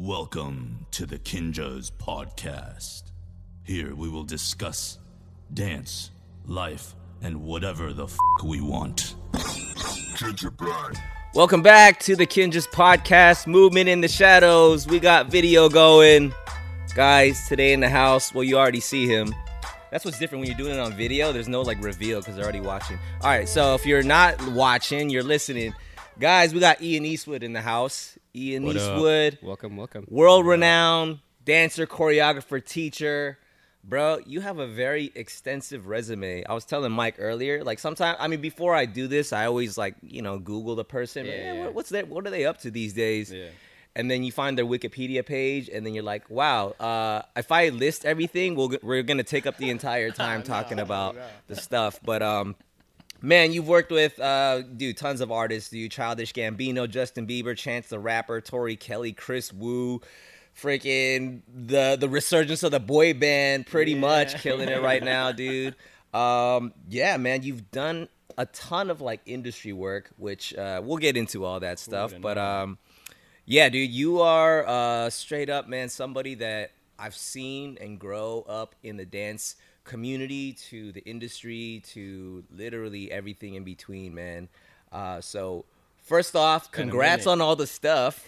Welcome to the Kinjaz Podcast. Here we will discuss dance, life, and whatever the f we want. Welcome back to the Kinjaz Podcast, Movement in the Shadows. We got video going. Guys, today in the house, well, you already see him. That's what's different when you're doing it on video. There's no like reveal because they're already watching. All right, so if you're not watching, you're listening. Guys, we got Ian Eastwood in the house. Ian What up? Eastwood, Welcome, welcome. world renowned dancer, choreographer, teacher. Bro, you have a very extensive resume. I was telling Mike earlier, like sometimes, I mean, before I do this, I always like, you know, Google the person. Yeah, Eh, yeah. what's that? What are they up to these days? Yeah. And then you find their Wikipedia page, and then you're like, wow, uh, if I list everything, we'll, we're going to take up the entire time talking about the stuff. But, um, Man, you've worked with, uh, dude, tons of artists, dude. Childish Gambino, Justin Bieber, Chance the Rapper, Tori Kelly, Kris Wu, freaking the the resurgence of the boy band, pretty much killing it right now, dude. Um, yeah, man, you've done a ton of like industry work, which uh, we'll get into all that stuff. But um, yeah, dude, you are uh, straight up, man, somebody that I've seen and grow up in the dance community to the industry to literally everything in between, man. Uh, so, first off, congrats on all the stuff.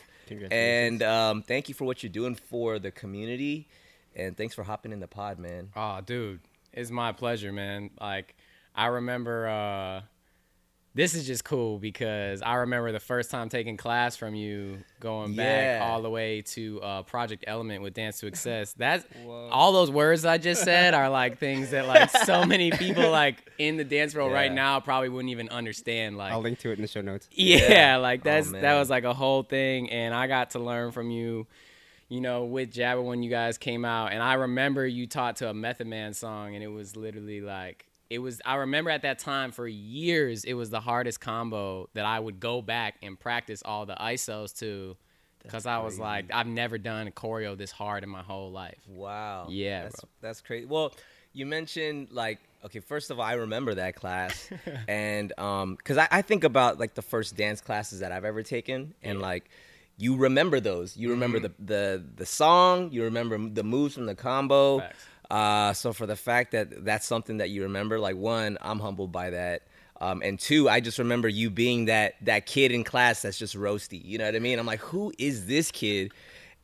And um, thank you for what you're doing for the community. And thanks for hopping in the pod, man. Oh, dude, it's my pleasure, man. Like, I remember. uh This is just cool because I remember the first time taking class from you, going back Yeah. all the way to uh, Project Element with Dance to Excess. That's all those words I just said are like things that like so many people like in the dance world right now probably wouldn't even understand. Like, I'll link to it in the show notes. Yeah, Yeah. like Oh, that's that was like a whole thing, and I got to learn from you, you know, with Jabba when you guys came out, and I remember you taught to a Method Man song, and it was literally like it was. I remember at that time for years, it was the hardest combo that I would go back and practice all the isos to, because I was like, I've never done a choreo this hard in my whole life. Wow. Yeah, that's. That's crazy. Well, you mentioned like okay. First of all, I remember that class, and um, because I, I think about like the first dance classes that I've ever taken, and like you remember those. You remember Mm-hmm. the the the song. You remember the moves from the combo. Facts. Uh, so for the fact that that's something that you remember, like one, I'm humbled by that. Um, and two, I just remember you being that that kid in class that's just roasty. You know what I mean? I'm like, who is this kid?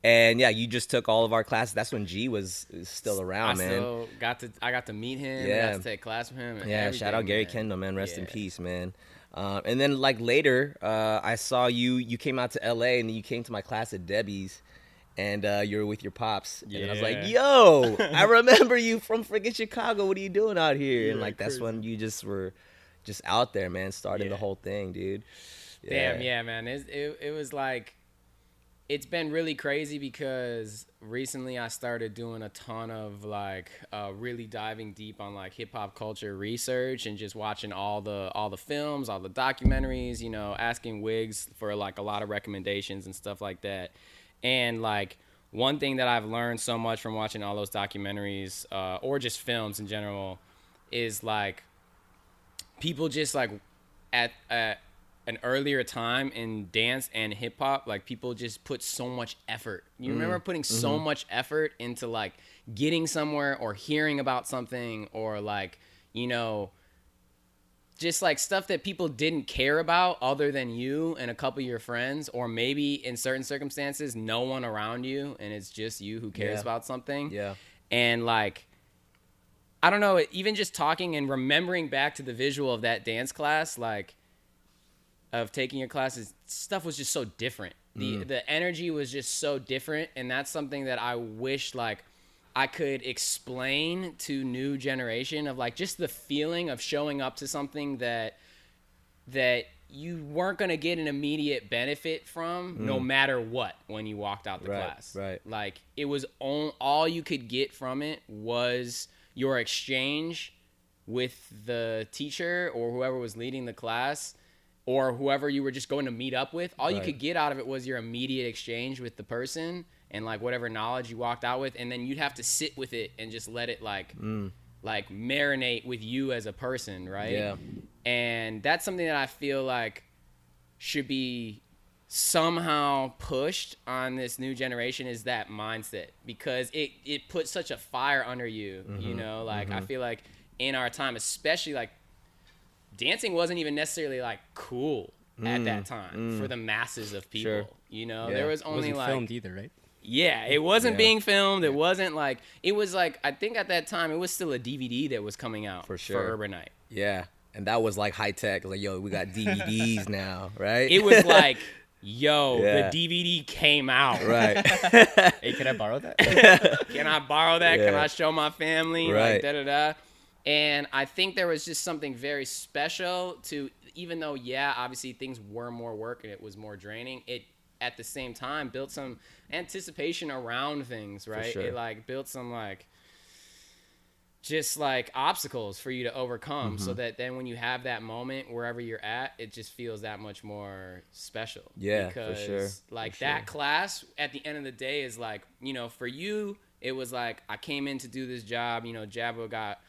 And yeah, you just took all of our classes. That's when G was still around, man. I man. still got to I got to meet him. Yeah. I got to take class with him. yeah, shout out Gary man. Kendell, man. Rest in peace, man. Um, and then like later, uh, I saw you. You came out to L.A. and then you came to my class at Debbie's, and uh, you were with your pops. And I was like, "Yo, I remember you from freaking Chicago. What are you doing out here?" and Yeah, like that's when you just were just out there, man, starting the whole thing, dude. Damn, yeah, man. It's, it it was like it's been really crazy because recently I started doing a ton of like uh, really diving deep on like hip hop culture research and just watching all the all the films, all the documentaries. You know, asking Wigs for like a lot of recommendations and stuff like that. And like one thing that I've learned so much from watching all those documentaries uh, or just films in general is like people just like at at an earlier time in dance and hip hop, like people just put so much effort. You remember putting so much effort into like getting somewhere or hearing about something or like, you know, just like stuff that people didn't care about other than you and a couple of your friends, or maybe in certain circumstances, no one around you and it's just you who cares Yeah. about something. Yeah, and like i don't know even just talking and remembering back to the visual of that dance class like of taking your classes stuff was just so different. The mm. the energy was just so different and that's something that i wish like i could explain to new generation of like just the feeling of showing up to something that that you weren't going to get an immediate benefit from no mm. matter what when you walked out the Right, class. right. like it was on, all you could get from it was your exchange with the teacher or whoever was leading the class or whoever you were just going to meet up with. All you could get out of it was your immediate exchange with the person and like whatever knowledge you walked out with and then you'd have to sit with it and just let it like mm. like marinate with you as a person right Yeah. and that's something that i feel like should be somehow pushed on this new generation is that mindset because it it puts such a fire under you you mm-hmm. know like i mm-hmm. feel like in our time especially like dancing wasn't even necessarily like cool at that mm. time mm. for the masses of people Sure. you know Yeah. there was only wasn't like filmed either, right? Yeah, it wasn't Yeah. being filmed. It wasn't like it was like I think at that time it was still a DVD that was coming out For sure. for Urban Night. Yeah, and that was like high tech. Like, yo, we got DVDs now, right? It was like, yo, Yeah. the DVD came out. right. Hey, can I borrow that? Can I borrow that? Can I show my family? Right. Like da da da. And I think there was just something very special to even though yeah, obviously things were more work and it was more draining. It at the same time built some anticipation around things, right? sure. It like built some like just like obstacles for you to overcome Mm-hmm. so that then when you have that moment wherever you're at it just feels that much more special Yeah, for because sure, like for that sure. class at the end of the day is like you know for you it was like i came in to do this job you know jabo got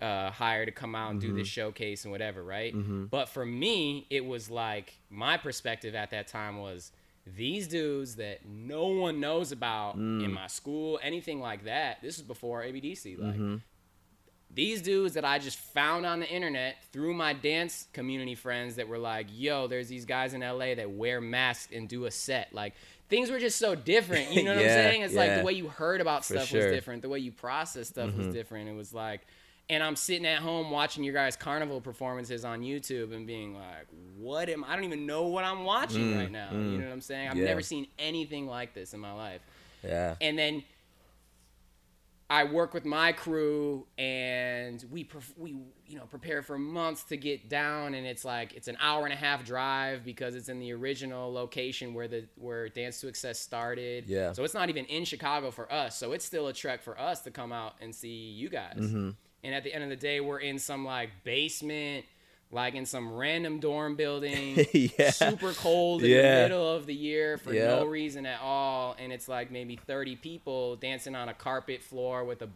uh, hired to come out and do this Mm-hmm. showcase and whatever right but for me it was like my perspective at that time was these dudes that no one knows about Mm. in my school anything like that this is before abdc like Mm-hmm. these dudes that I just found on the internet through my dance community friends that were like, yo, there's these guys in LA that wear masks and do a set. Like things were just so different. You know what Yeah, I'm saying? It's like the way you heard about For stuff sure. Mm-hmm. was different. The way you process stuff was different. It was like and I'm sitting at home watching your guys' carnival performances on YouTube and being like, what am I don't even know what I'm watching right now. You know what I'm saying? I've Mm, Yeah. never seen anything like this in my life yeah. and then I work with my crew, and we we you know prepare for months to get down, and it's like it's an hour and a half drive because it's in the original location where the where Dance to Excess started. Yeah. So it's not even in Chicago for us. So it's still a trek for us to come out and see you guys. And at the end of the day, we're in some like basement. Like in some random dorm building, Yeah. super cold in Yeah. the middle of the year for Yeah. no reason at all and it's like maybe 30 people dancing on a carpet floor with a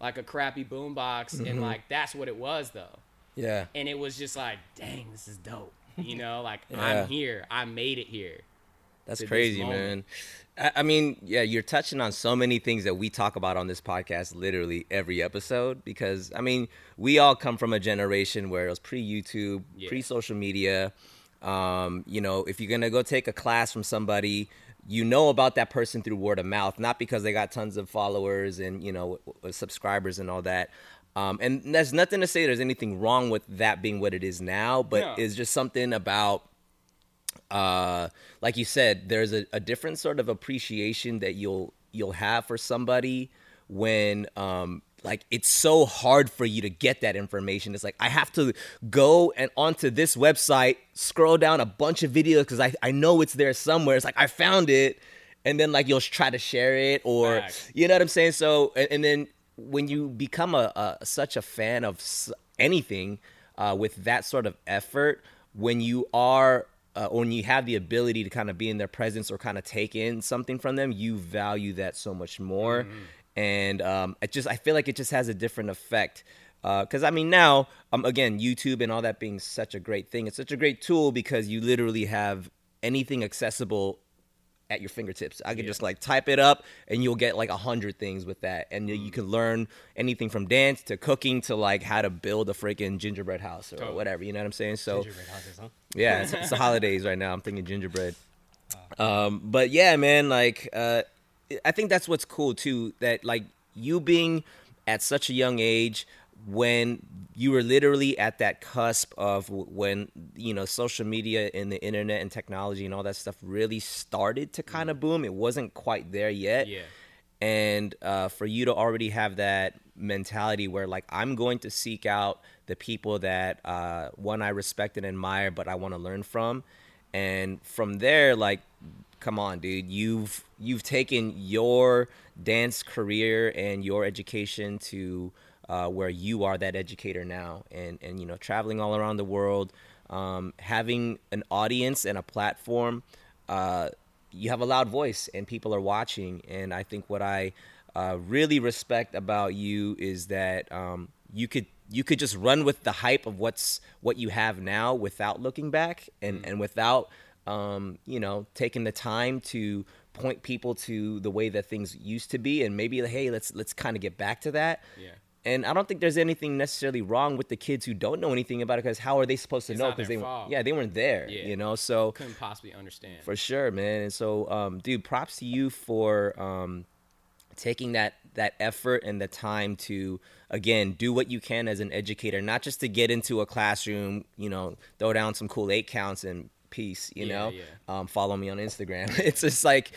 like a crappy boombox Mm-hmm. and like that's what it was though Yeah. and it was just like dang this is dope you know like i'm here i made it here That's crazy, man. I, mean, yeah, you're touching on so many things that we talk about on this podcast literally every episode because, I mean, we all come from a generation where it was pre YouTube, Yeah. pre social media. Um, you know, if you're going to go take a class from somebody, you know about that person through word of mouth, not because they got tons of followers and, you know, subscribers and all that. Um, and there's nothing to say there's anything wrong with that being what it is now, but No. it's just something about uh, like you said, there's a, a different sort of appreciation that you'll you'll have for somebody when um like it's so hard for you to get that information. It's like I have to go and onto this website, scroll down a bunch of videos because I, I know it's there somewhere. It's like I found it, and then like you'll try to share it or Facts. you know what I'm saying. So and, and then when you become a, a such a fan of anything uh, with that sort of effort, when you are uh, when you have the ability to kind of be in their presence or kind of take in something from them, you value that so much more. And um, it just I feel like it just has a different effect. Because I mean now, um, again, YouTube and all that being such a great thing, it's such a great tool because you literally have anything accessible at your fingertips. I could just like type it up and you'll get like a hundred things with that. And you, you can learn anything from dance to cooking to like how to build a freaking gingerbread house or Totally. whatever. You know what I'm saying? So Gingerbread houses, huh? yeah, it's, it's the holidays right now. I'm thinking gingerbread. Um, but yeah, man, like uh, I think that's what's cool too. That like you being at such a young age when you were literally at that cusp of when you know social media and the internet and technology and all that stuff really started to kind of boom. It wasn't quite there yet. Yeah. And uh, for you to already have that mentality where like i'm going to seek out the people that uh, one i respect and admire but i want to learn from. And from there like come on dude you've you've taken your dance career and your education to uh, where you are that educator now and and you know traveling all around the world um, having an audience and a platform uh, you have a loud voice and people are watching. And I think what I uh, really respect about you is that um, you could you could just run with the hype of what's what you have now without looking back and and without um, you know, taking the time to point people to the way that things used to be, and maybe hey, let's let's kind of get back to that. Yeah. And I don't think there's anything necessarily wrong with the kids who don't know anything about it because how are they supposed to It's know? Because they fault. yeah they weren't there, Yeah. you know. So Couldn't possibly understand. for sure, man. And so, um, dude, props to you for um, taking that that effort and the time to again do what you can as an educator, not just to get into a classroom, you know, throw down some cool eight counts and peace, you Yeah, know. yeah. Um, follow me on Instagram. it's just like.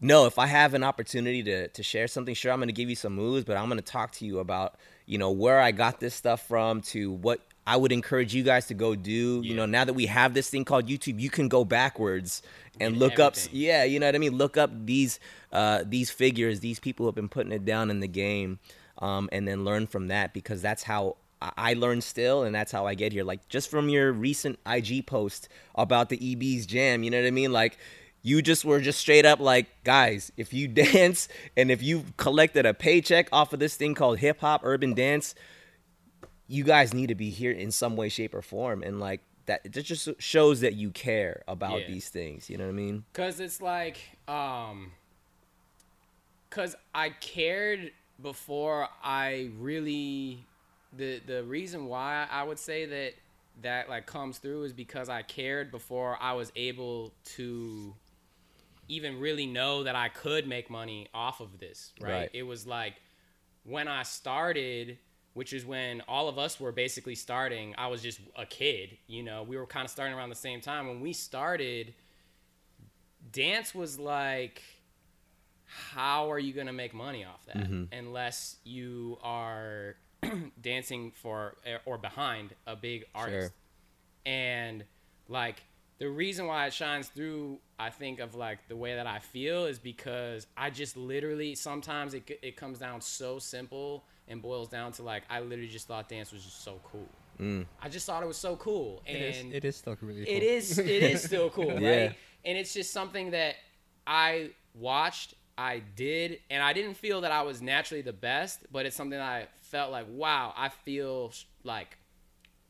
No, if I have an opportunity to, to share something, sure, I'm going to give you some moves, but I'm going to talk to you about, you know, where I got this stuff from to what I would encourage you guys to go do. You know, now that we have this thing called YouTube, you can go backwards and look up yeah you know what i mean look up these uh these figures these people who have been putting it down in the game um and then learn from that because that's how I- I learn still, and that's how I get here. Like just from your recent IG post about the EB's jam, you know what I mean? Like you just were just straight up like, guys, if you dance and if you collected a paycheck off of this thing called hip hop urban dance, you guys need to be here in some way, shape, or form. And like that, it just shows that you care about Yeah. these things. You know what I mean? Cause it's like, um, cause I cared before I really, the the reason why I would say that that like comes through is because I cared before I was able to even really know that I could make money off of this. Right? Right. It was like when I started. Which is when all of us were basically starting. I was just a kid, you know. We were kind of starting around the same time. When we started, dance was like how are you going to make money off that mm-hmm. unless you are dancing for or behind a big artist and like the reason why it shines through i think of like the way that i feel is because i just literally sometimes it, it comes down so simple and boils down to like i literally just thought dance was just so cool mm. i just thought it was so cool and It is, it is still really cool. it is it is still cool right Yeah. and it's just something that i watched i did and i didn't feel that i was naturally the best but it's something that i felt like wow i feel sh- like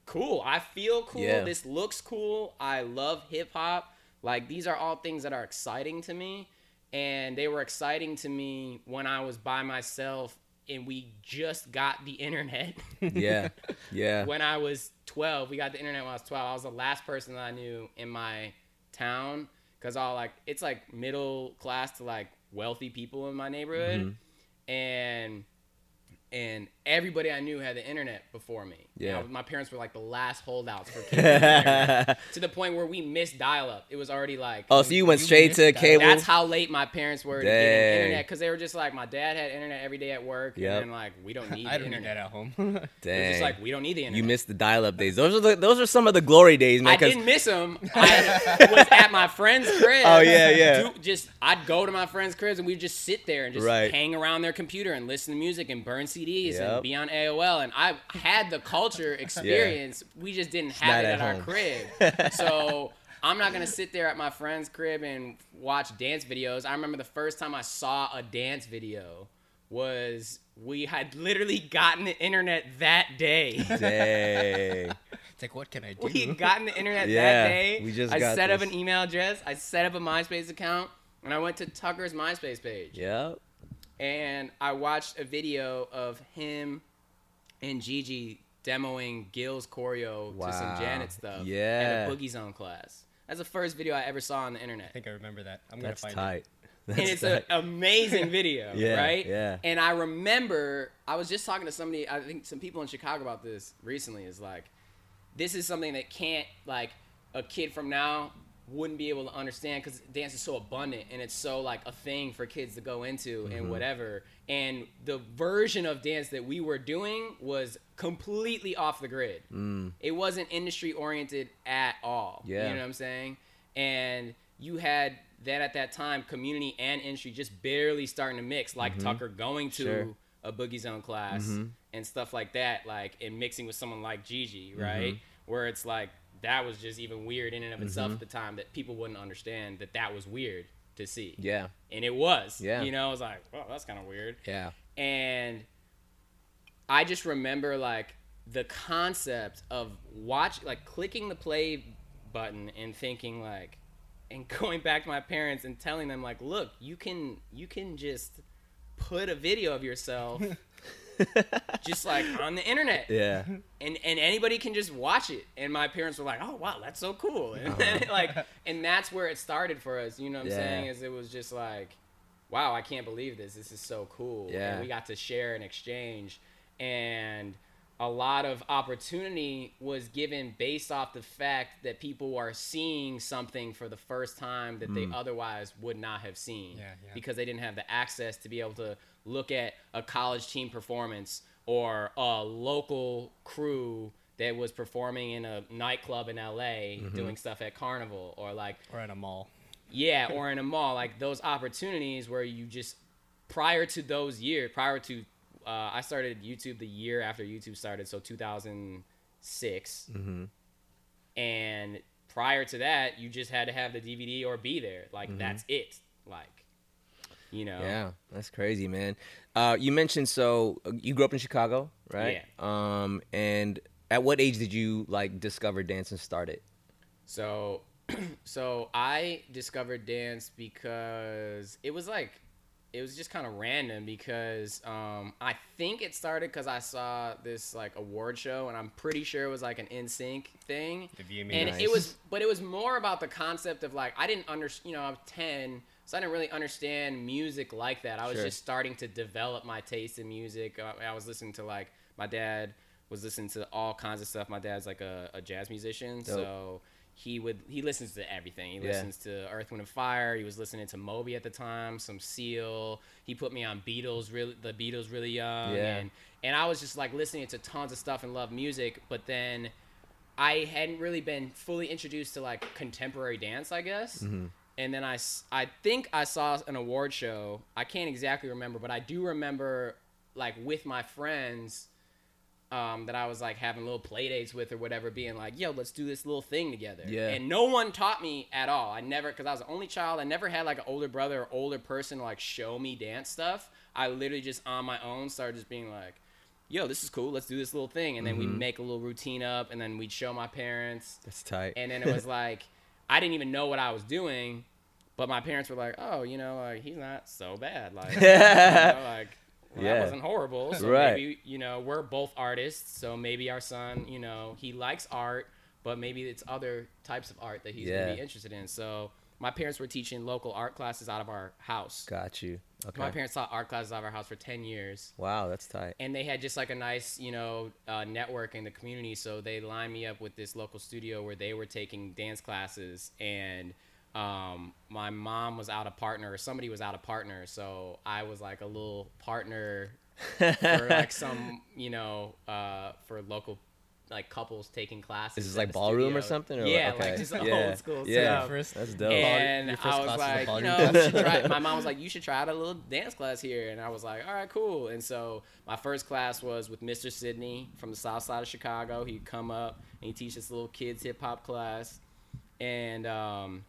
cool. I feel cool. Yeah. this looks cool. I love hip-hop like these are all things that are exciting to me. And they were exciting to me when i was by myself and we just got the internet. Yeah, yeah, when I was 12, we got the internet when I was 12. I was the last person that I knew in my town because all like it's like middle class to like wealthy people in my neighborhood, Mm-hmm. and and everybody I knew had the internet before me. You Yeah. know, my parents were like the last holdouts for kids with the to the point where we missed dial-up. It was already like Oh, so you went You straight to that. cable? that's how late my parents were to get Dang. internet because they were just like my dad had internet every day at work, Yep. and like we don't need I the don't internet. that at home. It was Dang. just like we don't need the internet. you missed the dial-up days. Those are the those are some of the glory days, man. I 'cause- didn't miss them. I was at my friend's crib. Oh, yeah, yeah. Do- just I'd go to my friend's cribs and we'd just sit there and just Right. hang around their computer and listen to music and burn CDs Yep. and be on AOL. And I had the culture experience. We just didn't have it at at, our crib. so I'm not gonna sit there at my friend's crib and watch dance videos. I remember the first time I saw a dance video was we had literally gotten the internet that day. Dang. it's like, what can I do? We had gotten the internet Yeah, that day. we just I got set up an email address. I set up a MySpace account, and I went to Tucker's MySpace page. yep. And I watched a video of him and Gigi demoing Gil's choreo to some Janet stuff Yeah. at a Boogie Zone class. That's the first video I ever saw on the internet. I think I remember that. I'm gonna That's find tight. and That's it's an amazing video, Yeah, right? yeah. And I remember I was just talking to somebody. I think some people in Chicago about this recently. Is like, this is something that can't like a kid from now wouldn't be able to understand because dance is so abundant and it's so like a thing for kids to go into Mm-hmm. and whatever. And the version of dance that we were doing was completely off the grid. It wasn't industry oriented at all. Mm. Yeah. You know what I'm saying? And you had that at that time, community and industry just barely starting to mix, like Tucker going to Mm-hmm. Sure. a Boogie Zone class and stuff like that, like and mixing with someone like Gigi, Mm-hmm. right? Where it's like that was just even weird in and of itself mm-hmm. at the time that people wouldn't understand that that was weird to see. Yeah. And it was. Yeah. You know, it was like, well, that's kind of weird Yeah. and I just remember like the concept of watch like clicking the play button and thinking like and going back to my parents and telling them like, look, you can you can just put a video of yourself just like on the internet Yeah. and and anybody can just watch it and my parents were like oh wow that's so cool and then, uh-huh. like and that's where it started for us you know what i'm Yeah. saying is it was just like wow i can't believe this this is so cool Yeah. and we got to share and exchange and a lot of opportunity was given based off the fact that people are seeing something for the first time that they mm. otherwise would not have seen Yeah, yeah. because they didn't have the access to be able to look at a college team performance or a local crew that was performing in a nightclub in LA mm-hmm. doing stuff at Carnival or like Or in a mall. yeah, or in a mall, like those opportunities where you just prior to those years, prior to uh, I started YouTube the year after YouTube started, so 2006, mm-hmm. and prior to that, you just had to have the DVD or be there. Like mm-hmm. that's it. Like, you know, Yeah, that's crazy, man. Uh, you mentioned so uh, you grew up in Chicago, right? Yeah. Um, and at what age did you like discover dance and start it? So, so I discovered dance because it was like, it was just kind of random because um, I think it started because I saw this like award show and I'm pretty sure it was like an NSYNC thing. The VMA and Nice. it was, but it was more about the concept of like I didn't understand. You know, I was ten, so I didn't really understand music like that. I was Sure. just starting to develop my taste in music. Uh, I was listening to like my dad was listening to all kinds of stuff. My dad's like a, a jazz musician, so he would he listens to everything. He Yeah. listens to Earth, Wind, and Fire. He was listening to Moby at the time, some Seal. He put me on Beatles, really the Beatles, really young, Yeah. and and I was just like listening to tons of stuff and love music. But then I hadn't really been fully introduced to like contemporary dance, I guess. And then I, I think I saw an award show. I can't exactly remember, but I do remember like with my friends um, that I was like having little play dates with or whatever, being like, "Yo, let's do this little thing together." Yeah. And no one taught me at all. I never, because I was the only child. I never had like an older brother or older person to, like show me dance stuff. I literally just on my own started just being like, "Yo, this is cool. Let's do this little thing." And then we'd make a little routine up, and then we'd show my parents That's tight. and then it was like I didn't even know what I was doing, but my parents were like, "Oh, you know, like he's not so bad, like, you know, like well, Yeah. that wasn't horrible." So Right. maybe you know we're both artists, so maybe our son, you know, he likes art, but maybe it's other types of art that he's Yeah. gonna be interested in. So my parents were teaching local art classes out of our house. Got you. Okay. My parents taught art classes out of our house for ten years Wow, that's tight. and they had just like a nice you know uh, network in the community so they lined me up with this local studio where they were taking dance classes and um, my mom was out of partner or somebody was out of partner so i was like a little partner for like some you know uh, for local like couples taking classes Is this at like the ballroom or something? Or yeah okay. like just yeah. old school Yeah, stuff First- that's dope. and I was class was a like, you know, you class? should try. My mom was like, you should try out a little dance class here, and I was like, all right, cool. And so my first class was with Mr. Sydney from the South Side of Chicago. He'd come up and he teach this little kids hip hop class, and um,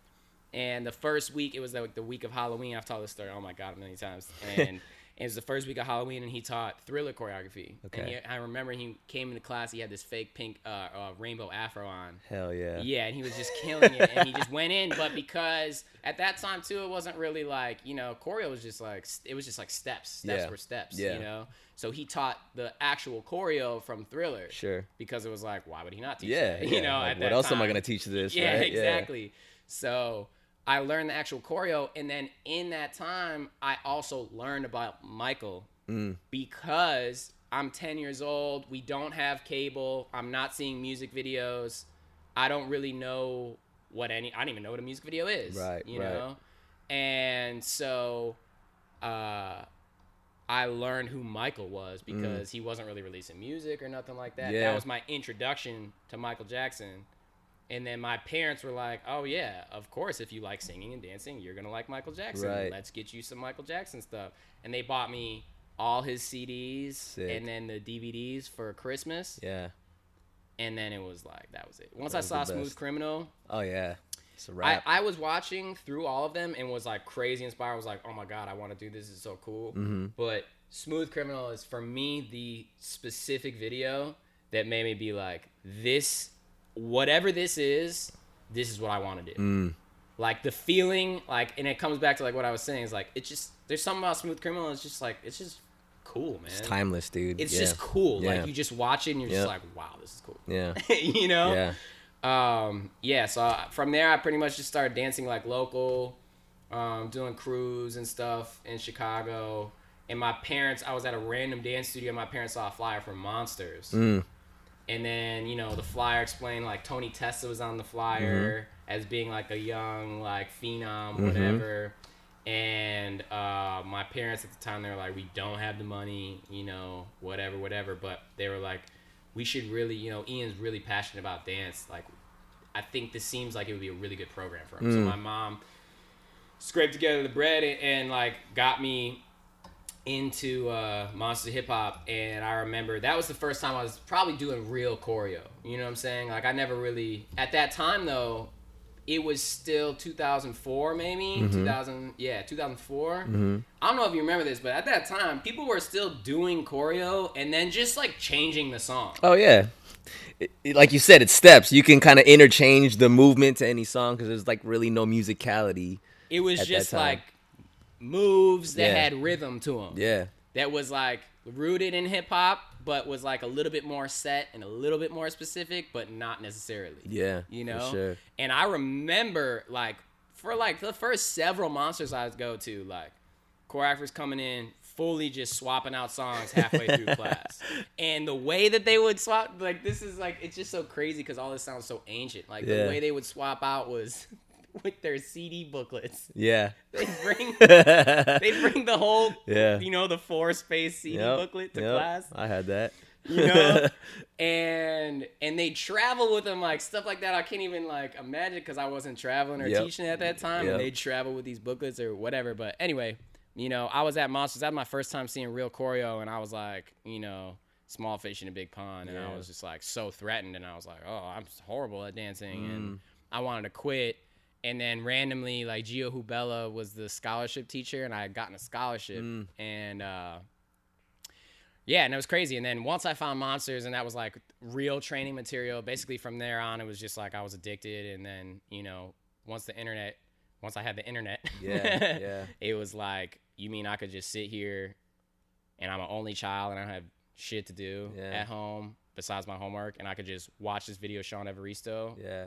and the first week it was like the week of Halloween. I've told this story, oh my god, many times, and. It was the first week of Halloween, and he taught Thriller choreography. Okay. And he, I remember he came into class. He had this fake pink uh, uh, rainbow afro on, Hell yeah. yeah, and he was just killing it, and he just went in. But because at that time too, it wasn't really like you know choreo was just like it was just like steps, steps Yeah. were steps, Yeah. you know. So he taught the actual choreo from Thriller, Sure. because it was like, why would he not teach Yeah. that? yeah. You know, Like, at what else am I gonna teach this? Yeah, right? exactly. So I learned the actual choreo, and then in that time, I also learned about Michael Mm. because I'm 10 years old. We don't have cable. I'm not seeing music videos. I don't really know what any. I don't even know what a music video is. Right, You right. know, and so. Uh, I learned who Michael was because he wasn't really releasing music or nothing like that. Mm. Yeah. That was my introduction to Michael Jackson. And then my parents were like, "Oh yeah, of course. If you like singing and dancing, you're gonna like Michael Jackson. Right. Let's get you some Michael Jackson stuff." And they bought me all his CDs Sick. and then the DVDs for Christmas. Yeah. And then it was like that was it. Once I saw Smooth. Criminal, Oh yeah. It's a I. I was watching through all of them and was like crazy inspired. I was like, oh my god, I want to do this. It's so cool. Mm-hmm. But Smooth Criminal is for me the specific video that made me be like, this, whatever this is, this is what I want to do. Mm. like the feeling, like, and it comes back to like what I was saying is like it's just there's something about Smooth Criminal. It's just like it's just cool, man. It's timeless, dude. It's yeah. just cool. Yeah. Like you just watch it and you're Yep. just like, wow, this is cool. Yeah. you know? Yeah. um yeah so I, from there i pretty much just started dancing like local um doing crews and stuff in chicago and my parents i was at a random dance studio my parents saw a flyer for monsters Mm. And then you know the flyer explained like tony testa was on the flyer Mm-hmm. as being like a young like phenom whatever. And uh, my parents at the time they were like we don't have the money you know whatever whatever. But they were like we should really you know ian's really passionate about dance. Like i think this seems like it would be a really good program for him. So my mom scraped together the bread and, and like got me into uh, monster hip hop and i remember that was the first time i was probably doing real choreo. You know what i'm saying? Like i never really at that time though it was still 2004 maybe? 2000 yeah 2004 i don't know if you remember this but at that time people were still doing choreo and then just like changing the song. Oh yeah. It- it- like you said, it's steps. You can kind of interchange the movement to any song because there's like really no musicality. it was just like moves that Yeah. had rhythm to them Yeah. that was like rooted in hip hop, but was like a little bit more set and a little bit more specific, but not necessarily. Yeah. you know. sure. And I remember like for like the first several monsters I would go to, like choreographers coming in fully just swapping out songs halfway through class, and the way that they would swap, like this is like it's just so crazy because all this sounds so ancient. Like Yeah. the way they would swap out was with their CD booklets. Yeah. They bring they bring the whole Yeah. you know the four space CD Yep, booklet to yep. class I had that. you know and and they travel with them like stuff like that i can't even like imagine because i wasn't traveling or Yep. teaching at that time and they travel with these booklets or whatever but anyway you know i was at monsters that was my first time seeing real choreo and i was like you know small fish in a big pond and i was just like so threatened and i was like oh i'm horrible at dancing Mm. and i wanted to quit and then randomly like gio hubella was the scholarship teacher and i had gotten a scholarship Mm. and uh yeah, and it was crazy. And then once I found monsters, and that was like real training material. Basically, from there on, it was just like I was addicted. And then you know, once the internet, once I had the internet, Yeah, yeah. it was like, you mean I could just sit here, and I'm an only child, and I don't have shit to do Yeah. at home besides my homework, and I could just watch this video Sean Evaristo Yeah.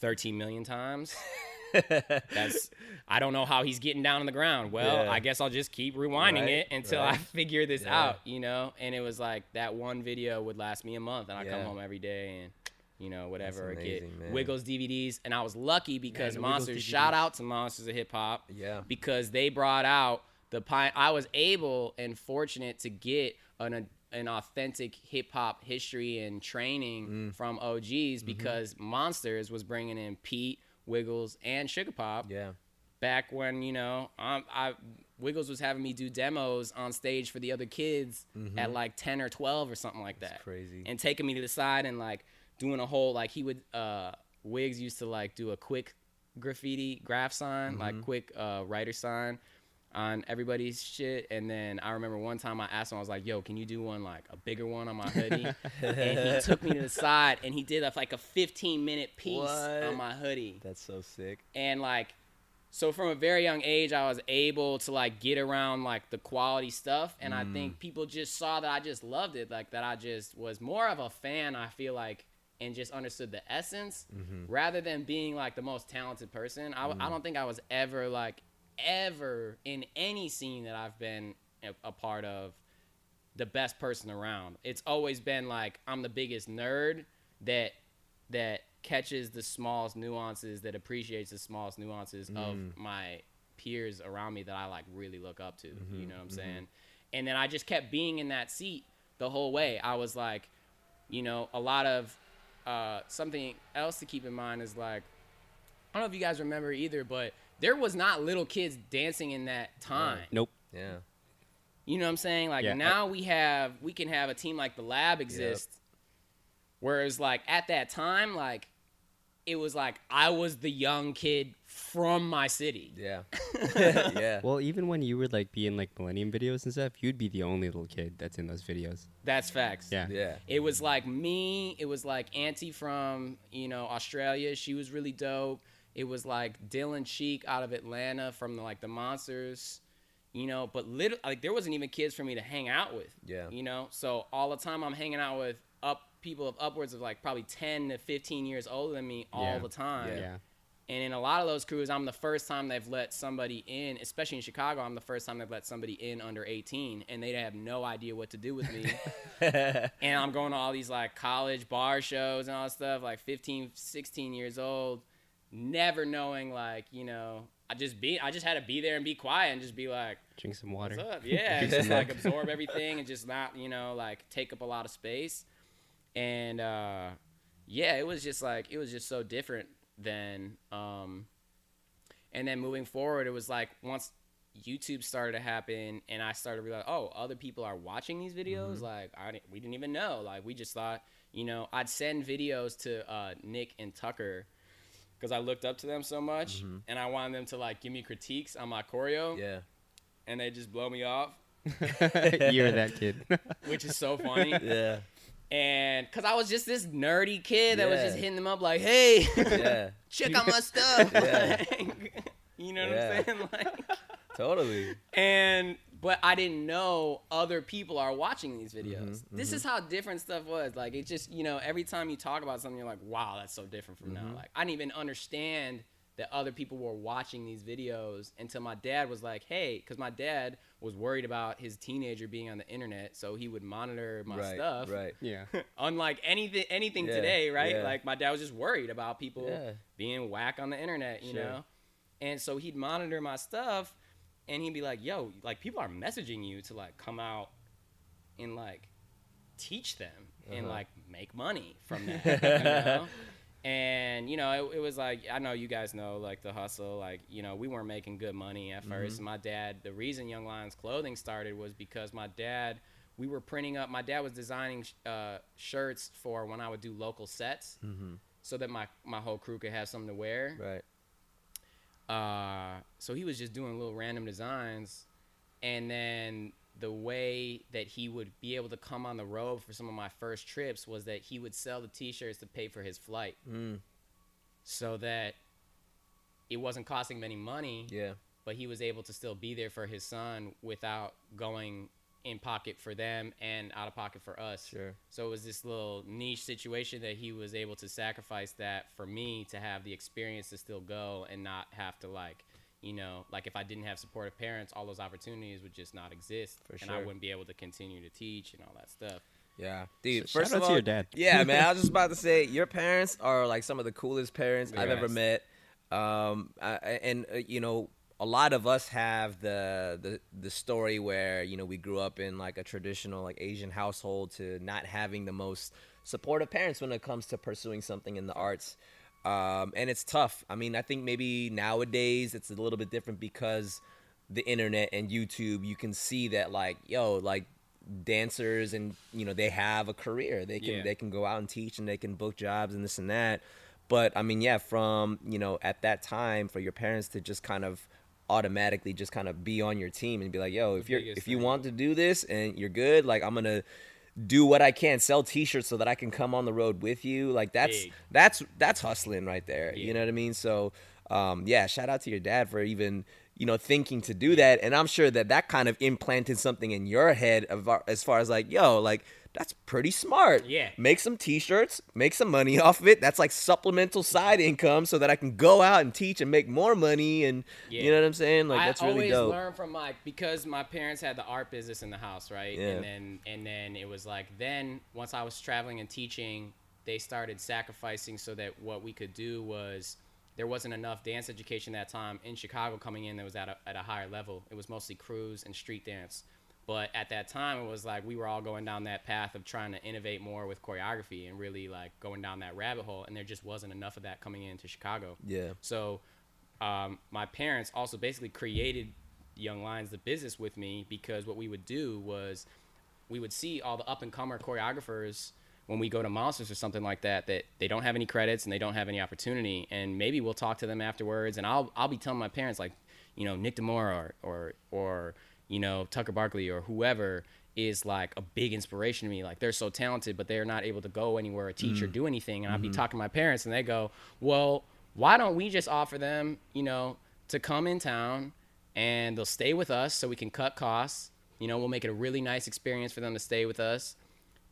13 million times. That's I don't know how he's getting down on the ground. Well, Yeah. I guess I'll just keep rewinding Right, it until I figure this Yeah. out, you know? And it was like that one video would last me a month and I come home every day and you know, whatever, or get man. Wiggles DVDs. And I was lucky because Wiggles Monsters, shout out to Monsters of Hip Hop Yeah. because they brought out the pi- I was able and fortunate to get an an authentic hip hop history and training Mm. from Mm-hmm. OGs because Monsters was bringing in Pete, Wiggles, and Sugar Pop Yeah. back when you know um, I Wiggles was having me do demos on stage for the other kids at like ten or twelve or something like that. Mm-hmm. crazy. And taking me to the side and like doing a whole like he would uh Wiggs used to like do a quick graffiti graph sign Mm-hmm. like quick uh writer sign on everybody's shit and then I remember one time I asked him I was like yo can you do one like a bigger one on my hoodie and he took me to the side and he did a, like a 15 minute piece What? on my hoodie That's so sick. and like so from a very young age i was able to like get around like the quality stuff and i Mm. think people just saw that i just loved it like that i just was more of a fan i feel like and just understood the essence Mm-hmm. rather than being like the most talented person I, Mm. I don't think i was ever like ever in any scene that i've been a, a part of the best person around. It's always been like I'm the biggest nerd that that catches the smallest nuances, that appreciates the smallest nuances of mm. my peers around me that I like really look up to. you mm-hmm, know what I'm mm-hmm. saying? And then I just kept being in that seat the whole way. I was like, you know, a lot of uh, something else to keep in mind is like I don't know if you guys remember either, but there was not little kids dancing in that time. Nope. Yeah. You know what I'm saying? Like Yeah, I- now we have we can have a team like the lab exist. Whereas like at that time, like it was like I was the young kid from my city. Yeah. yeah. Well, even when you would like be in like Millennium videos and stuff, you'd be the only little kid that's in those videos. That's facts. Yeah. Yeah. It was like me, it was like Auntie from, you know, Australia. She was really dope. It was like Dylan Cheek out of Atlanta from the, like the Monsters, you know. But little like there wasn't even kids for me to hang out with. Yeah. You know, so all the time I'm hanging out with up people of upwards of like probably 10 to 15 years older than me all Yeah. the time. Yeah. And in a lot of those crews, I'm the first time they've let somebody in, especially in Chicago, I'm the first time they've let somebody in under 18, and they have no idea what to do with me. and I'm going to all these like college bar shows and all that stuff, like 15, 16 years old, never knowing like, you know, I just be, I just had to be there and be quiet and just be like, Drink some water. What's up? Yeah, just like absorb everything and just not, you know, like take up a lot of space. And uh, yeah, it was just like it was just so different than. Um, and then moving forward, it was like once YouTube started to happen, and I started to realize, oh, other people are watching these videos. Like I didn't, we didn't even know. Like we just thought, you know, I'd send videos to uh, Nick and Tucker. Because I looked up to them so much, mm-hmm. and I wanted them to like give me critiques on my choreo, yeah. and they just blow me off, You're that kid. which is so funny. Yeah. and because I was just this nerdy kid that was just hitting them up like, "Hey, Yeah. check out my stuff." Yeah. Like, you know what I'm saying? Like, Totally. and but I didn't know other people are watching these videos. Mm-hmm, This is how different stuff was. Like it just, you know, every time you talk about something, you're like, "Wow, that's so different from Mm-hmm. now." Like I didn't even understand that other people were watching these videos until my dad was like, "Hey," because my dad was worried about his teenager being on the internet, so he would monitor my right. stuff. Right. yeah. Unlike anything anything Yeah, today, right? yeah. Like my dad was just worried about people Yeah. being whack on the internet, you Sure. know? And so he'd monitor my stuff and he'd be like, yo, like people are messaging you to like come out and like teach them and Uh-huh. like make money from that. you know? And you know, it, it was like I know you guys know like the hustle. Like you know, we weren't making good money at 1st Mm-hmm. And my dad, the reason Young Lions Clothing started was because my dad, we were printing up. My dad was designing uh, shirts for when I would do local sets, so that my my whole crew could have something to wear. Right. Uh, so he was just doing little random designs, and then the way that he would be able to come on the road for some of my first trips was that he would sell the T-shirts to pay for his flight, Mm. so that it wasn't costing him any money, Yeah. but he was able to still be there for his son without going in pocket for them and out of pocket for us. Sure. So it was this little niche situation that he was able to sacrifice that for me to have the experience to still go and not have to like, you know, like if I didn't have supportive parents, all those opportunities would just not exist, For and I wouldn't be able to continue to teach and all that stuff. Yeah, dude. So first shout of out to all, your dad. Yeah, man. I was just about to say your parents are like some of the coolest parents I've ever met. Um, I, I- and uh, you know, a lot of us have the, the the story where you know we grew up in like a traditional like Asian household to not having the most supportive parents when it comes to pursuing something in the arts. Um, and it's tough. I mean, I think maybe nowadays it's a little bit different because the internet and YouTube, you can see that like, yo, like dancers and you know they have a career. They can Yeah. they can go out and teach and they can book jobs and this and that. But I mean, yeah, from you know at that time for your parents to just kind of automatically just kind of be on your team and be like, yo, if you're if you want to do this and you're good, like I'm gonna do what I can, sell T-shirts so that I can come on the road with you. Like that's Big. that's that's hustling right there. You know what I mean? So, um, yeah, shout out to your dad for even you know thinking to do that, and I'm sure that that kind of implanted something in your head of, as far as like, yo, like that's pretty smart. Yeah. make some T-shirts, make some money off of it. That's like supplemental side income, so that I can go out and teach and make more money. And you know what I'm saying? Like that's I really always dope. learn from like because my parents had the art business in the house, right? Yeah. And then and then it was like then once I was traveling and teaching, they started sacrificing so that what we could do was there wasn't enough dance education that time in Chicago coming in that was at a, at a higher level. It was mostly crews and street dance. But at that time, it was like we were all going down that path of trying to innovate more with choreography and really like going down that rabbit hole. And there just wasn't enough of that coming into Chicago. Yeah. So um, my parents also basically created Young Lions, the business, with me because what we would do was we would see all the up and comer choreographers when we go to Monsters or something like that that they don't have any credits and they don't have any opportunity, and maybe we'll talk to them afterwards, and I'll I'll be telling my parents like, you know, Nick DeMoura or or or you know Tucker Barkley or whoever is like a big inspiration to me. Like they're so talented, but they're not able to go anywhere or teach or mm. do anything. And i'll be mm-hmm. talking to my parents, and they go, "Well, why don't we just offer them, you know, to come in town and they'll stay with us so we can cut costs. You know, we'll make it a really nice experience for them to stay with us.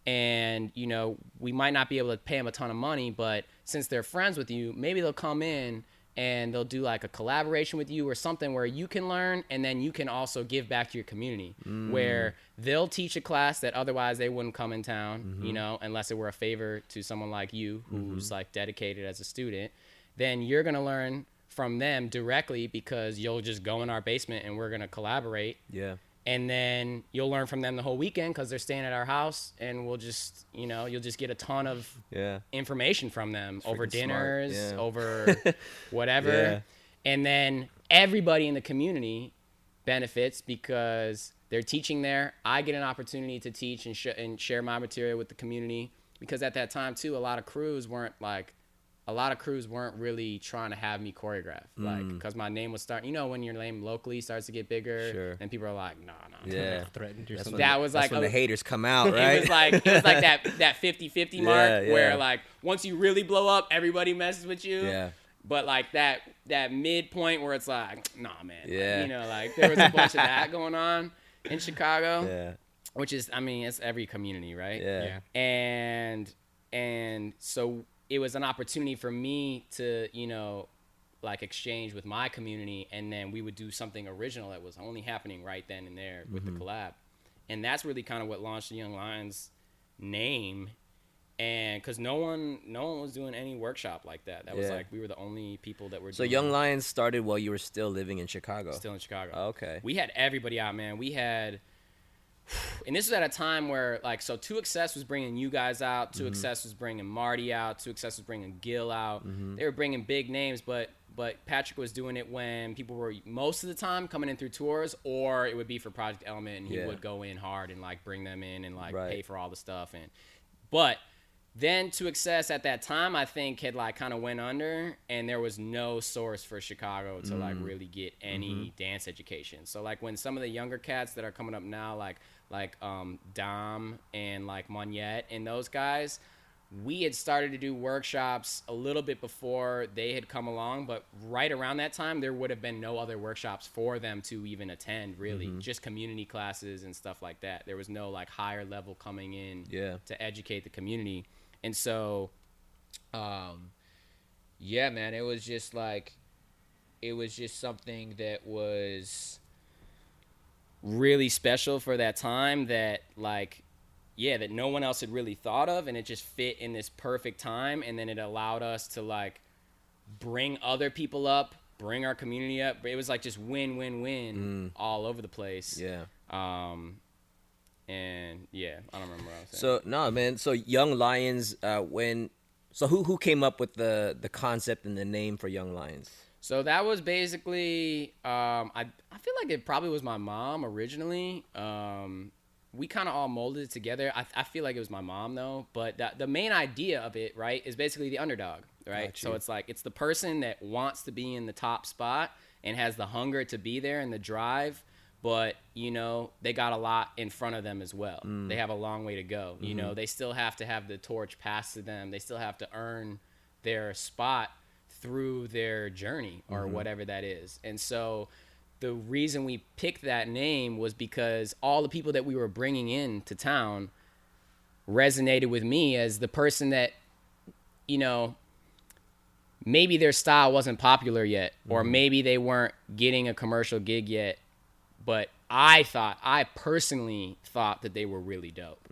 And, you know, we might not be able to pay them a ton of money, but since they're friends with you, maybe they'll come in and they'll do like a collaboration with you or something where you can learn and then you can also give back to your community mm. where they'll teach a class that otherwise they wouldn't come in town mm-hmm. you know unless it were a favor to someone like you who's mm-hmm. like dedicated as a student. Then you're going to learn from them directly because you'll just go in our basement and we're going to collaborate. Yeah. And then you'll learn from them the whole weekend because they're staying at our house and we'll just you know you'll just get a ton of Yeah. information from them over dinners yeah. over whatever Yeah. and then everybody in the community benefits because they're teaching there i get an opportunity to teach and, sh- and share my material with the community because at that time too a lot of crews weren't like a lot of crews weren't really trying to have me choreograph like Mm. because my name was starting you know when your name locally starts to get bigger Sure. and people are like no no Yeah. threatened or something. That was that's like when a- the haters come out, right? it was like it was like that that 50-50 mark Yeah, yeah. where like once you really blow up, everybody messes with you. yeah. But like that that midpoint where it's like, nah, man. Like, Yeah. you know, like there was a bunch of that going on in Chicago, Yeah. which is, I mean, it's every community, right? Yeah. Yeah. And and so it was an opportunity for me to, you know, like exchange with my community, and then we would do something original that was only happening right then and there with Mm-hmm. the collab, and that's really kind of what launched the Young Lions name and because no one no one was doing any workshop like that that was like we were the only people that were So Young Lions started while you were still living in Chicago. still in chicago Oh, okay. we had everybody out man we had and this was at a time where like so two excess was bringing you guys out Mm-hmm. two excess was bringing marty out two excess was bringing gil out Mm-hmm. they were bringing big names but but patrick was doing it when people were most of the time coming in through tours or it would be for project element and he Yeah. would go in hard and like bring them in and like Right. pay for all the stuff and but then to excess at that time i think had like kind of went under and there was no source for chicago to like really get any dance education so like when some of the younger cats that are coming up now like like um dom and like monette and those guys we had started to do workshops a little bit before they had come along but right around that time there would have been no other workshops for them to even attend really just community classes and stuff like that there was no like higher level coming in Yeah. to educate the community. And so, um, yeah, man, it was just like, it was just something that was really special for that time that, like, yeah, that no one else had really thought of. And it just fit in this perfect time. And then it allowed us to, like, bring other people up, bring our community up. It was like just win, win, win all over the place. Yeah. Um, and yeah, I don't remember what I was saying. So no, man. So Young Lions, uh, when so who who came up with the the concept and the name for Young Lions? So that was basically, um, I I feel like it probably was my mom originally. Um, we kind of all molded it together. I, I feel like it was my mom though, but the, the main idea of it, right, is basically the underdog, right? So it's like it's the person that wants to be in the top spot and has the hunger to be there and the drive, but you know they got a lot in front of them as well. Mm. They have a long way to go. You Mm-hmm. know, they still have to have the torch passed to them. They still have to earn their spot through their journey or Mm-hmm. whatever that is. And so the reason we picked that name was because all the people that we were bringing in to town resonated with me as the person that you know maybe their style wasn't popular yet or maybe they weren't getting a commercial gig yet but I thought I personally thought that they were really dope.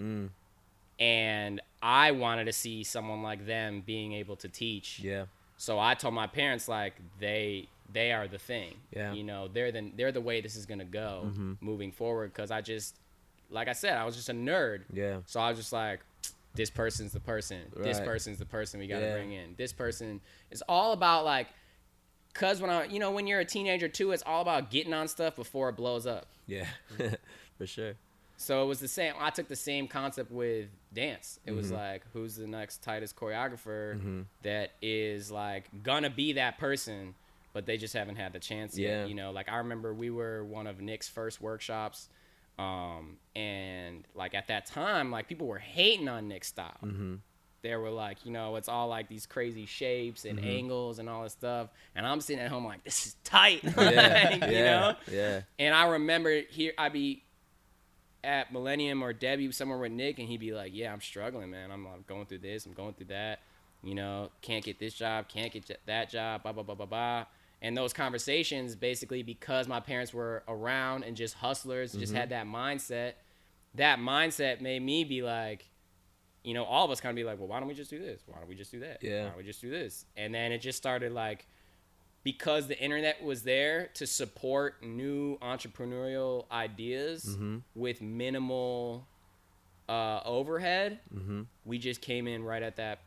And I wanted to see someone like them being able to teach Yeah. So I told my parents like they they are the thing. Yeah. You know, they're the they're the way this is gonna go mm-hmm. moving forward. Because I just, like I said, I was just a nerd. Yeah. So I was just like, this person's the person. This person's the person we gotta Yeah. bring in. This person is all about like, cause when I, you know, when you're a teenager too, it's all about getting on stuff before it blows up. Yeah. for sure. So it was the same. I took the same concept with dance. It was mm-hmm. like, who's the next tightest choreographer mm-hmm. that is like gonna be that person, but they just haven't had the chance Yeah. yet. You know, like I remember we were one of Nick's first workshops, um, and like at that time, like people were hating on Nick's style. Mm-hmm. They were like, you know, it's all like these crazy shapes and angles and all this stuff. And I'm sitting at home like, this is tight. Yeah, Like, yeah, you know? yeah. And I remember here I'd be at Millennium or Debbie somewhere with Nick, and he'd be like, "Yeah, I'm struggling, man. I'm, I'm going through this. I'm going through that. You know, can't get this job, can't get that job. Blah blah blah blah blah." And those conversations, basically, because my parents were around and just hustlers, just Mm-hmm. had that mindset. That mindset made me be like, you know, all of us kind of be like, well, why don't we just do this? Why don't we just do that? Yeah. Why don't we just do this? And then it just started like, because the internet was there to support new entrepreneurial ideas Mm-hmm. with minimal uh, overhead, Mm-hmm. we just came in right at that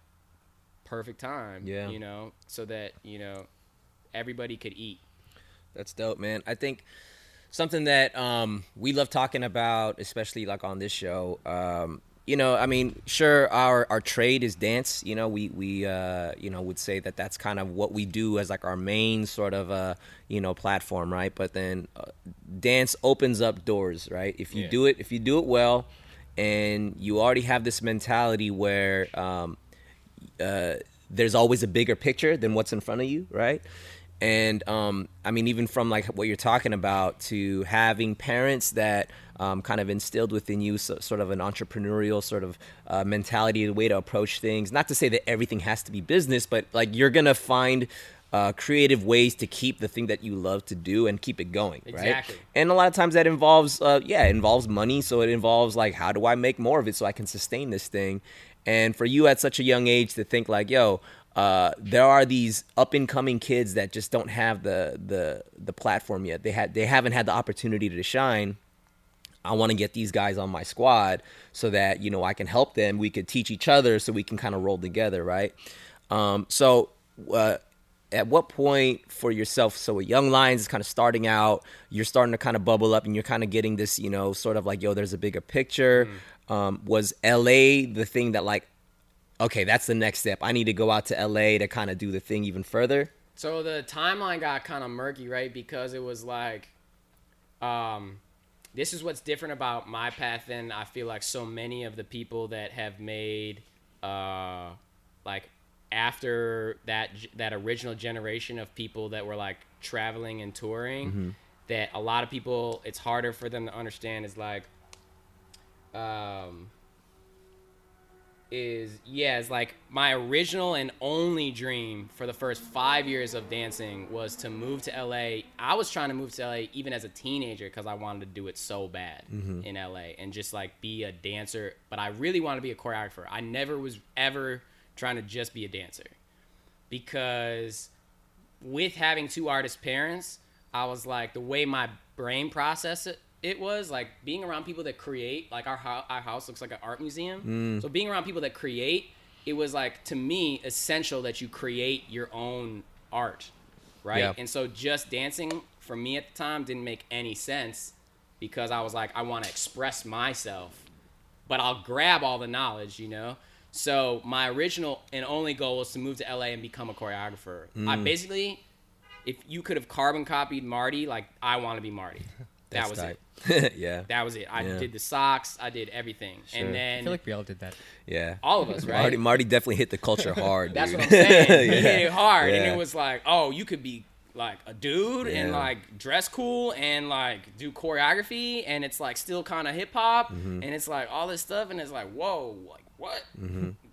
perfect time. Yeah. You know, so that, you know, everybody could eat. That's dope, man. I think something that um, we love talking about, especially like on this show. Um, you know, I mean, sure, our our trade is dance. You know, we we uh, you know would say that that's kind of what we do as like our main sort of uh, you know platform, right? But then uh, dance opens up doors, right? If you Yeah. do it, if you do it well, and you already have this mentality where um, uh, there's always a bigger picture than what's in front of you, right? And um, I mean, even from like what you're talking about to having parents that um, kind of instilled within you so, sort of an entrepreneurial sort of uh, mentality, the way to approach things. Not to say that everything has to be business, but like you're gonna find uh, creative ways to keep the thing that you love to do and keep it going, right? And a lot of times that involves, uh, yeah, it involves money. So it involves like, how do I make more of it so I can sustain this thing? And for you at such a young age to think like, yo, uh, there are these up and coming kids that just don't have the the the platform yet. They had they haven't had the opportunity to shine. I want to get these guys on my squad so that you know I can help them. We could teach each other so we can kind of roll together, right? Um, so, uh, at what point for yourself? So, a Young Lions is kind of starting out. You're starting to kind of bubble up, and you're kind of getting this, you know, sort of like, yo, there's a bigger picture. Um, was LA the thing that like, okay, that's the next step. I need to go out to LA to kind of do the thing even further. So the timeline got kind of murky, right? Because it was like, um, this is what's different about my path than I feel like so many of the people that have made, uh, like after that that original generation of people that were like traveling and touring. That a lot of people, it's harder for them to understand. Is like, um, is yeah, it's like my original and only dream for the first five years of dancing was to move to LA. I was trying to move to LA even as a teenager because I wanted to do it so bad mm-hmm. in LA and just like be a dancer. But I really wanted to be a choreographer. I never was ever trying to just be a dancer because with having two artist parents, I was like the way my brain processed it. It was like being around people that create. Like our hou- our house looks like an art museum. So being around people that create, it was like to me essential that you create your own art, right? Yeah. And so just dancing for me at the time didn't make any sense because I was like I want to express myself but I'll grab all the knowledge, you know. So my original and only goal was to move to LA and become a choreographer. I Mm. basically, if you could have carbon copied Marty, like I want to be Marty. That was it. yeah, That was it. I Yeah. did the socks. I did everything, Sure. and I then feel like we all did that. yeah. all of us, right? Marty, Marty definitely hit the culture hard. That's dude. what I'm saying. He hit it hard, and it was like, oh, you could be like a dude and like dress cool and like do choreography, and it's like still kind of hip hop, Mm-hmm. and it's like all this stuff, and it's like, whoa, like what?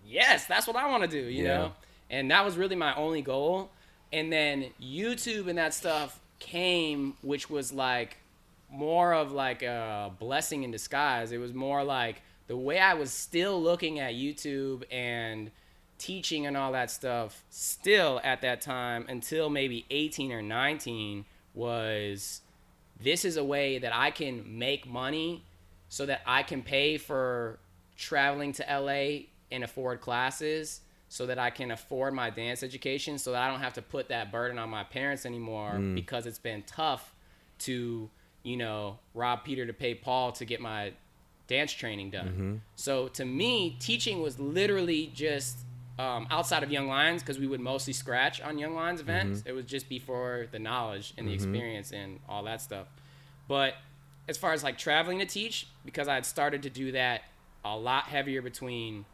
Yes, that's what I want to do, you Mm-hmm. Yeah. know. And that was really my only goal. And then YouTube and that stuff came, which was like more of like a blessing in disguise. It was more like the way I was still looking at YouTube and teaching and all that stuff still at that time until maybe 18 or 19 was this is a way that I can make money so that I can pay for traveling to LA and afford classes so that I can afford my dance education so that I don't have to put that burden on my parents anymore mm. because it's been tough to, you know, rob Peter to pay Paul to get my dance training done. Mm-hmm. So to me, teaching was literally just um, outside of Young Lions because we would mostly scratch on Young Lions events. Mm-hmm. It was just before the knowledge and the mm-hmm. experience and all that stuff. But as far as like traveling to teach, because I had started to do that a lot heavier between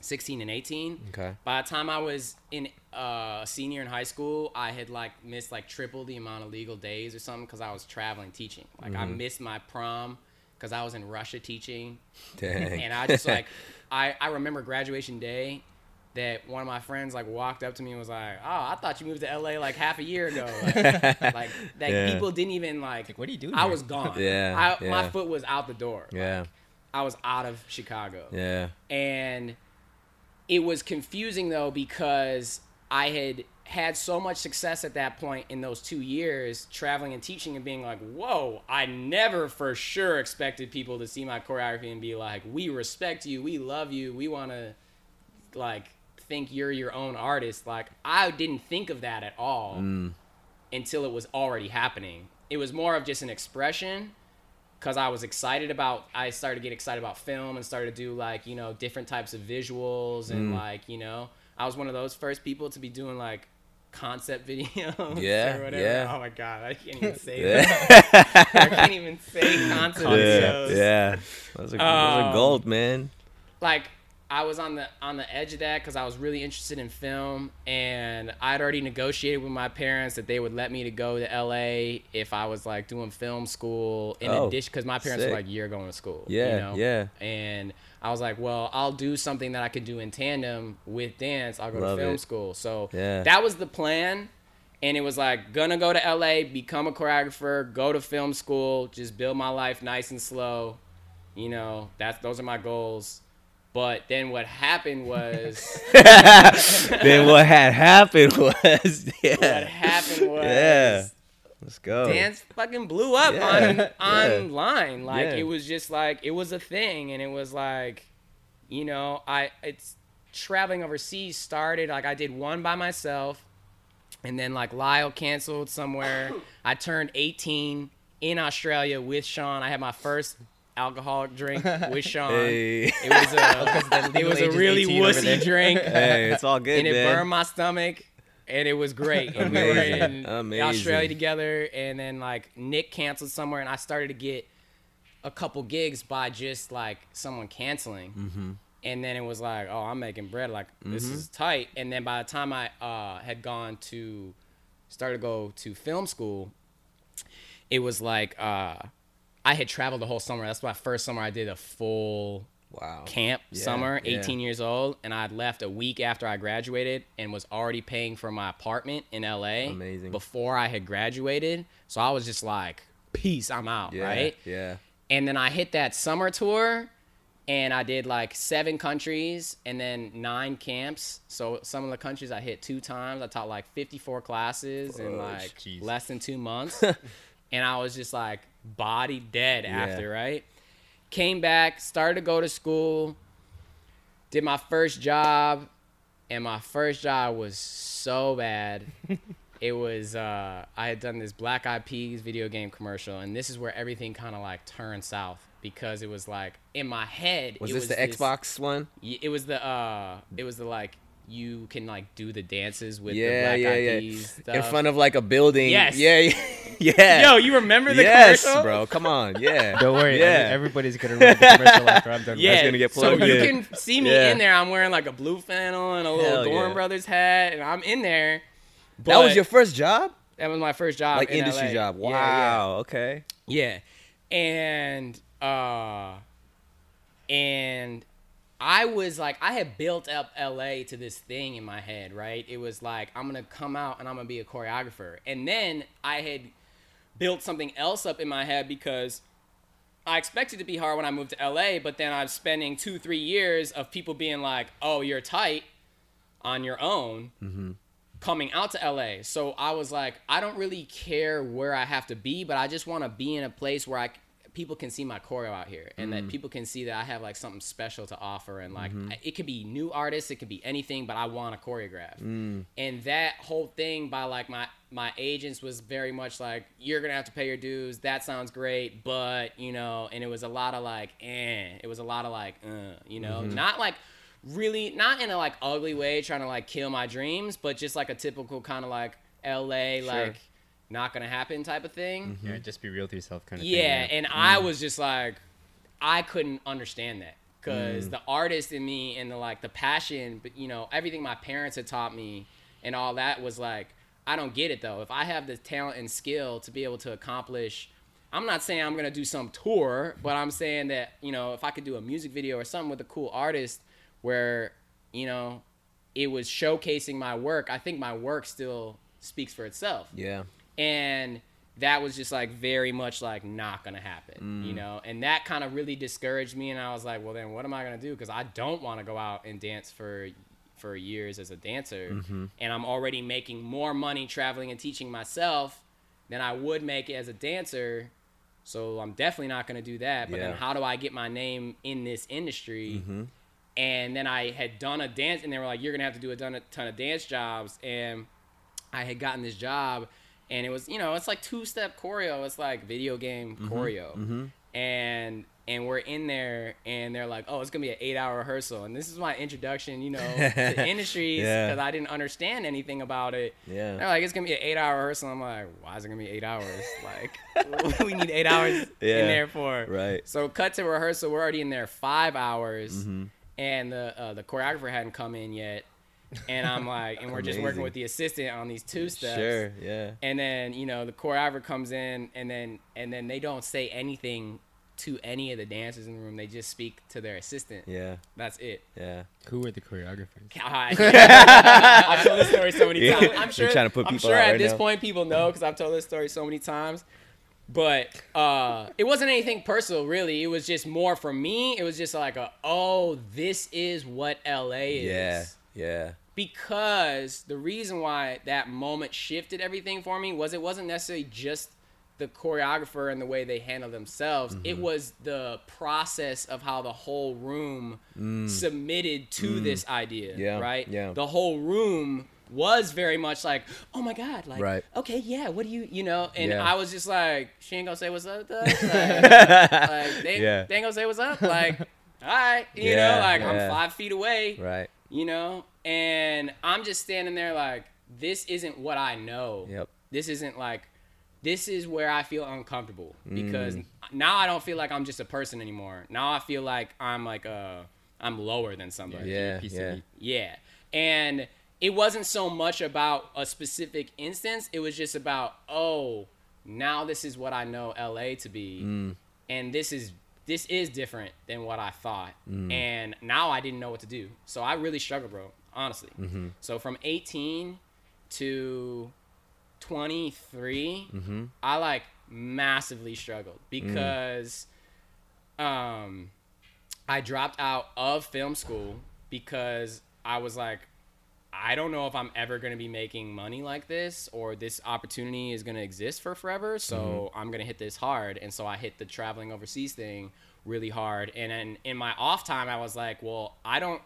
16 and 18. Okay. By the time I was in uh, senior in high school, I had like missed like triple the amount of legal days or something because I was traveling teaching. Like I missed my prom because I was in Russia teaching, Dang. and I just like I I remember graduation day that one of my friends like walked up to me and was like, "Oh, I thought you moved to LA like half a year ago." Like, like that Yeah. people didn't even like. Like, what are you doing I here? was gone. Yeah, I, yeah. my foot was out the door. Like, yeah. I was out of Chicago Yeah. and it was confusing though because I had had so much success at that point in those two years traveling and teaching and being like, whoa, I never for sure expected people to see my choreography and be like, we respect you, we love you, we want to like think you're your own artist. Like I didn't think of that at all mm. until it was already happening. It was more of just an expression because I was excited about. I started to get excited about film and started to do like you know different types of visuals and like you know I was one of those first people to be doing like concept videos. Yeah, or whatever. yeah. Oh my god, I can't even say that. I can't even say concept Yeah. videos. Yeah. Those are, those are Um, gold, man. like I was on the on the edge of that because I was really interested in film, and I'd already negotiated with my parents that they would let me to go to LA if I was like doing film school. In Oh, addition, because my parents sick. were like, "You're going to school." Yeah, you know? yeah. And I was like, "Well, I'll do something that I could do in tandem with dance. I'll go Love to film it. school." So Yeah. that was the plan. And it was like gonna go to LA, become a choreographer, go to film school, just build my life nice and slow. You know, that's those are my goals. But then what happened was then what had happened was yeah. what happened was Yeah. Let's go. dance fucking blew up Yeah, on yeah. online. Like Yeah. it was just like it was a thing, and it was like, you know, I it's traveling overseas started like I did one by myself, and then like Lyle canceled somewhere. I turned 18 in Australia with Sean. I had my first alcoholic drink with Sean. Hey. It was a it was a really 18 wussy drink. hey, it's all good, and it man. burned my stomach and it was great and we were in Amazing. australia together and then like nick canceled somewhere and i started to get a couple gigs by just like someone canceling Mm-hmm. and then it was like oh i'm making bread like this is tight and then by the time i uh, had gone to started to go to film school it was like uh, i had traveled the whole summer that's my first summer i did a full wow. camp Yeah, summer, yeah. 18 years old, and I'd left a week after I graduated and was already paying for my apartment in LA Amazing. before I had graduated. So I was just like, peace, I'm out, Yeah. right? Yeah. And then I hit that summer tour and I did like seven countries and then nine camps. So some of the countries I hit two times. I taught like 54 classes in like jeez. less than two months. and I was just like body dead Yeah. after, right? Came back, started to go to school, did my first job, and my first job was so bad. it was uh, I had done this Black Eyed Peas video game commercial, and this is where everything kind of like turned south because it was like in my head. Was it this the Xbox one? It was the uh, it was the like you can like do the dances with Yeah, the yeah, Black Eyed yeah. Peas In front of like a building. Yes. Yeah. Yeah. yeah. Yo, you remember the yes, commercial? bro. Come on. Yeah. Don't worry, Yeah. every- everybody's gonna remember the commercial after I'm done. Yeah, That's gonna get so plugged you in. can see me Yeah. in there. I'm wearing like a blue flannel and a little Hell Dorn yeah. Brothers hat, and I'm in there. that was your first job? that was my first job, Like in industry LA. job. Yeah, Wow. Okay. Yeah, yeah. and uh, and I was like, I had built up LA to this thing in my head, right? It was like I'm gonna come out and I'm gonna be a choreographer, and then I had built something else up in my head because I expected to be hard when I moved to LA, but then I'm spending two, three years of people being like, "Oh, you're tight on your own," mm-hmm. coming out to LA. So I was like, I don't really care where I have to be, but I just want to be in a place where I people can see my choreo out here, and that people can see that I have like something special to offer, and like I- it could be new artists, it could be anything, but I want to choreograph. And that whole thing by like my my agents was very much like you're gonna have to pay your dues. That sounds great, but you know, and it was a lot of like, eh. It was a lot of like, uh, you know, not like really not in a like ugly way trying to like kill my dreams, but just like a typical kind of like LA like not gonna happen type of thing. Yeah, just be real to yourself, kind of Yeah, thing. and I was just like, I couldn't understand that because Mm. the artist in me and the like the passion, but you know everything my parents had taught me and all that was like I don't get it though. If I have the talent and skill to be able to accomplish, I'm not saying I'm gonna do some tour, but I'm saying that you know if I could do a music video or something with a cool artist where you know it was showcasing my work, I think my work still speaks for itself Yeah. And that was just like very much like not gonna happen Mm. you know and that kind of really discouraged me and i was like well then what am i gonna do because i don't want to go out and dance for for years as a dancer Mm-hmm. and i'm already making more money traveling and teaching myself than i would make as a dancer so i'm definitely not gonna do that but Yeah. then how do i get my name in this industry and then I had done a dance, and they were like, "You're gonna have to do a ton of dance jobs." And I had gotten this job, and it was, you know, it's like two step choreo. It's like video game choreo, and and we're in there, and they're like, "Oh, it's gonna be an eight hour rehearsal." And this is my introduction, you know, to industries Yeah. because I didn't understand anything about it. Yeah. They're like, "It's gonna be an eight hour rehearsal." I'm like, "Why is it gonna be eight hours? Like, we need eight hours Yeah. in there for." Right. So cut to rehearsal. We're already in there five hours, Mm-hmm. and the uh, the choreographer hadn't come in yet. And I'm like, and we're just working with the assistant on these two steps. Sure. Yeah. And then you know the choreographer comes in, and then and then they don't say anything to any of the dancers in the room. They just speak to their assistant. Yeah. That's it. Yeah. Who were the choreographers? God. I've told this story so many Yeah. times. I'm You're sure. trying to put I'm sure out at right this now. point people know because I've told this story so many times. But uh, it wasn't anything personal, really. It was just more for me. It was just like a, oh, this is what LA is. Yeah. Yeah. Because the reason why that moment shifted everything for me was it wasn't necessarily just the choreographer and the way they handle themselves. It mm-hmm. was the process of how the whole room mm. submitted to mm. this idea. Yeah, Right? yeah. The whole room was very much like, oh my God, like, Right. okay, yeah, what do you, you know? And Yeah. I was just like, she ain't gonna say what's up. Like, like, they, Yeah. they ain't gonna say what's up. Like, all right, you Yeah, know, like. I'm five feet away Right. you know and i'm just standing there like this isn't what i know Yep. this isn't like this is where i feel uncomfortable Mm. because now i don't feel like i'm just a person anymore now i feel like i'm like uh i'm lower than somebody Yeah. Yeah. yeah and it wasn't so much about a specific instance it was just about oh now this is what i know la to be Mm. and this is this is different than what i thought Mm. and now i didn't know what to do so i really struggled bro honestly Mm-hmm. so from 18 to 23 Mm-hmm. i like massively struggled because um i dropped out of film school because i was like I don't know if I'm ever going to be making money like this or this opportunity is going to exist for forever. So I'm going to hit this hard. And so I hit the traveling overseas thing really hard. And then in my off time, I was like, well, I don't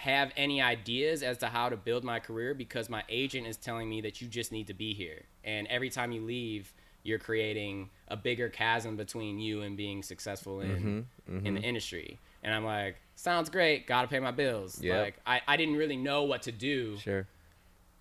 have any ideas as to how to build my career because my agent is telling me that you just need to be here. And every time you leave, you're creating a bigger chasm between you and being successful in mm-hmm, mm-hmm. in the industry. And I'm like, sounds great, gotta pay my bills. Yep. Like I, I didn't really know what to do. Sure.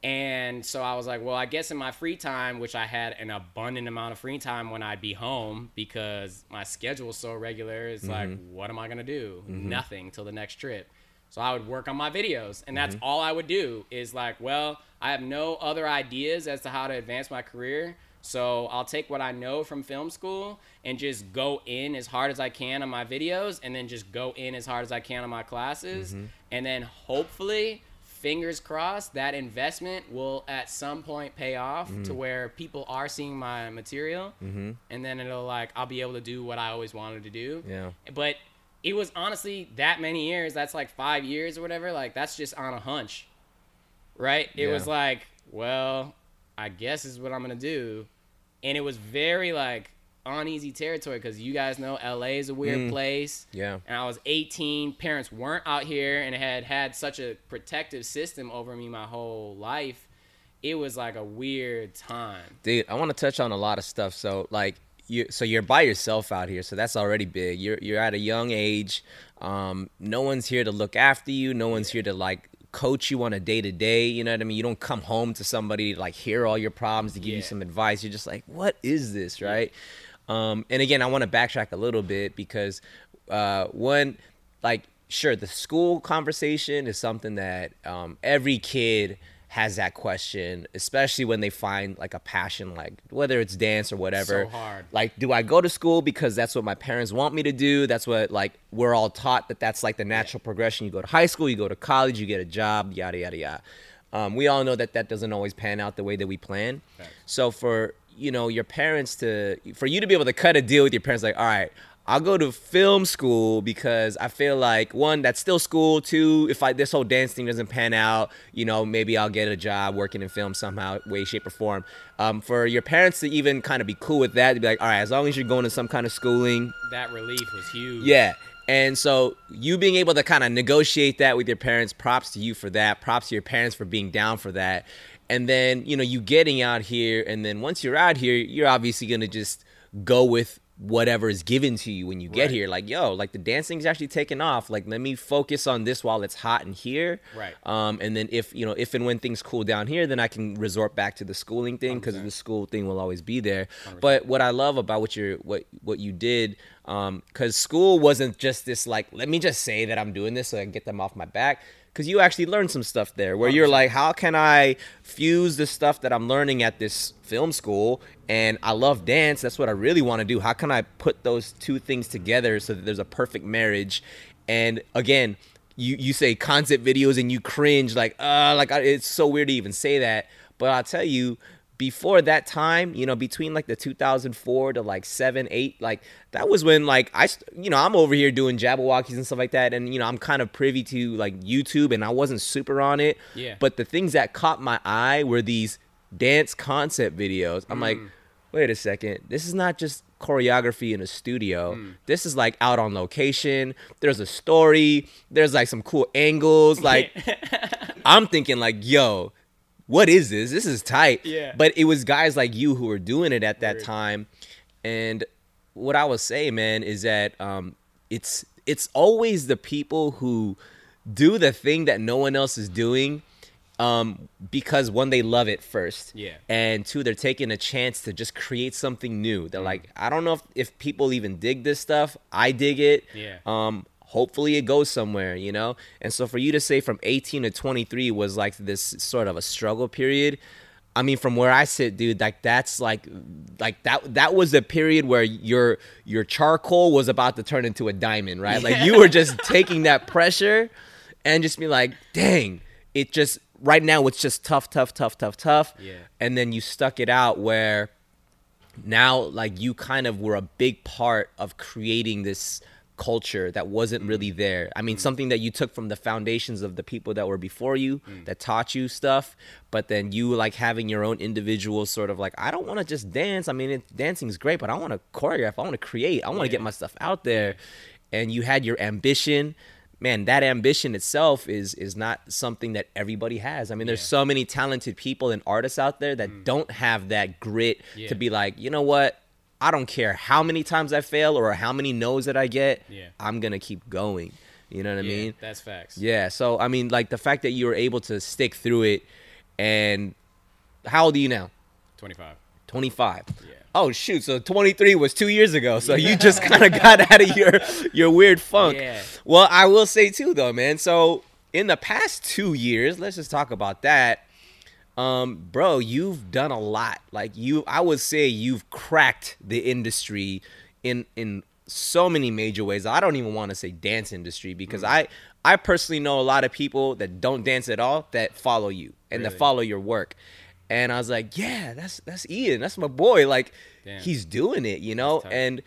And so I was like, well, I guess in my free time, which I had an abundant amount of free time when I'd be home because my schedule was so regular, it's like, mm-hmm. what am I gonna do? Nothing till the next trip. So I would work on my videos, and that's mm-hmm. all I would do is like, well, I have no other ideas as to how to advance my career. So I'll take what I know from film school and just go in as hard as I can on my videos, and then just go in as hard as I can on my classes, mm-hmm. and then hopefully fingers crossed that investment will at some point pay off to mm. where people are seeing my material Mm-hmm. and then it'll like i'll be able to do what i always wanted to do Yeah. but it was honestly that many years that's like five years or whatever like that's just on a hunch right it Yeah. was like well i guess this is what i'm gonna do and it was very like uneasy territory because you guys know la is a weird Mm. place Yeah. and I was 18. Parents weren't out here and had had such a protective system over me my whole life. It was like a weird time. dude i want to touch on a lot of stuff so like you so you're by yourself out here so that's already big. You're you're at a young age. Um no one's here to look after you. No one's here to like coach you on a day to day you know what i mean? You don't come home to somebody to like hear all your problems to give you some advice. You're just like what is this? Right? Um and again i want to backtrack a little bit because uh one like sure the school conversation is something that um, every kid has that question especially when they find like a passion like whether it's dance or whatever. So hard. like do i go to school because that's what my parents want me to do? That's what like we're all taught that that's like the natural progression. You go to high school you go to college you get a job yada yada yada. Um, we all know that that doesn't always pan out the way that we plan. So for you know your parents to for you to be able to cut a deal with your parents like all right I'll go to film school because I feel like one, that's still school. Two, if I this whole dance thing doesn't pan out, you know, maybe I'll get a job working in film somehow, way, shape, or form. Um, for your parents to even kind of be cool with that, to be like, all right, as long as you're going to some kind of schooling, That relief was huge. yeah. And so you being able to kind of negotiate that with your parents, props to you for that. Props to your parents for being down for that. And then, you know, you getting out here and then once you're out here, you're obviously going to just go with whatever is given to you when you get Right. here. Like, yo, like the dancing's actually taking off. Like, let me focus on this while it's hot in here. Right. Um, and then if you know, if and when things cool down here, then I can resort back to the schooling thing because the school thing will always be there. But what I love about what you're what what you did, um, because school wasn't just this like, let me just say that I'm doing this so I can get them off my back. Because you actually learned some stuff there, where you're like, how can I fuse the stuff that I'm learning at this film school, and I love dance. That's what I really want to do. How can I put those two things together so that there's a perfect marriage? And again, you you say concept videos and you cringe like uh like I- it's so weird to even say that but i'll tell you before that time you know between like the 2004 to like 7 8 like that was when like i you know i'm over here doing Jabbawockeez and stuff like that and you know i'm kind of privy to like youtube and i wasn't super on it. Yeah. but the things that caught my eye were these dance concept videos. I'm like mm. wait a second. This is not just choreography in a studio. Mm. This is like out on location. There's a story. There's like some cool angles. Like i'm thinking like yo what is this this is tight Yeah. but it was guys like you who were doing it at that time and what i would say man is that um it's it's always the people who do the thing that no one else is doing um because one they love it first Yeah. and two they're taking a chance to just create something new Mm. they're like i don't know if, if people even dig this stuff i dig it Yeah. um hopefully it goes somewhere you know? And so for you to say from 18 to 23 was like this sort of a struggle period i mean from where i sit dude like that's like like that that was the period where your your charcoal was about to turn into a diamond right? Like you were just taking that pressure and just be like dang it just right now it's just tough tough tough tough tough. Yeah. and then you stuck it out where now like you kind of were a big part of creating this culture that wasn't really mm. there. I mean, mm. something that you took from the foundations of the people that were before you mm. that taught you stuff, but then you like having your own individual sort of like I don't want to just dance. I mean, it, dancing's great, but I want to choreograph. I want to create. I want to get my stuff out there. And you had your ambition. Man, that ambition itself is is not something that everybody has. I mean, there's so many talented people and artists out there that don't have that grit Yeah. to be like, you know what? I don't care how many times I fail or how many no's that I get. Yeah. I'm gonna keep going. You know what I Yeah, mean? that's facts. Yeah. So I mean, like the fact that you were able to stick through it, and how old are you now? 25. 25. Yeah. Oh shoot! So 23 was two years ago. So you just kind of got out of your your weird funk. Yeah. Well, I will say too, though, man. So in the past two years, let's just talk about that. Um, bro, you've done a lot. Like you, I would say you've cracked the industry in in so many major ways. I don't even want to say dance industry because I I personally know a lot of people that don't dance at all that follow you and that follow your work. And I was like, yeah, that's that's Ian. That's my boy. Like Damn. he's doing it, you know? And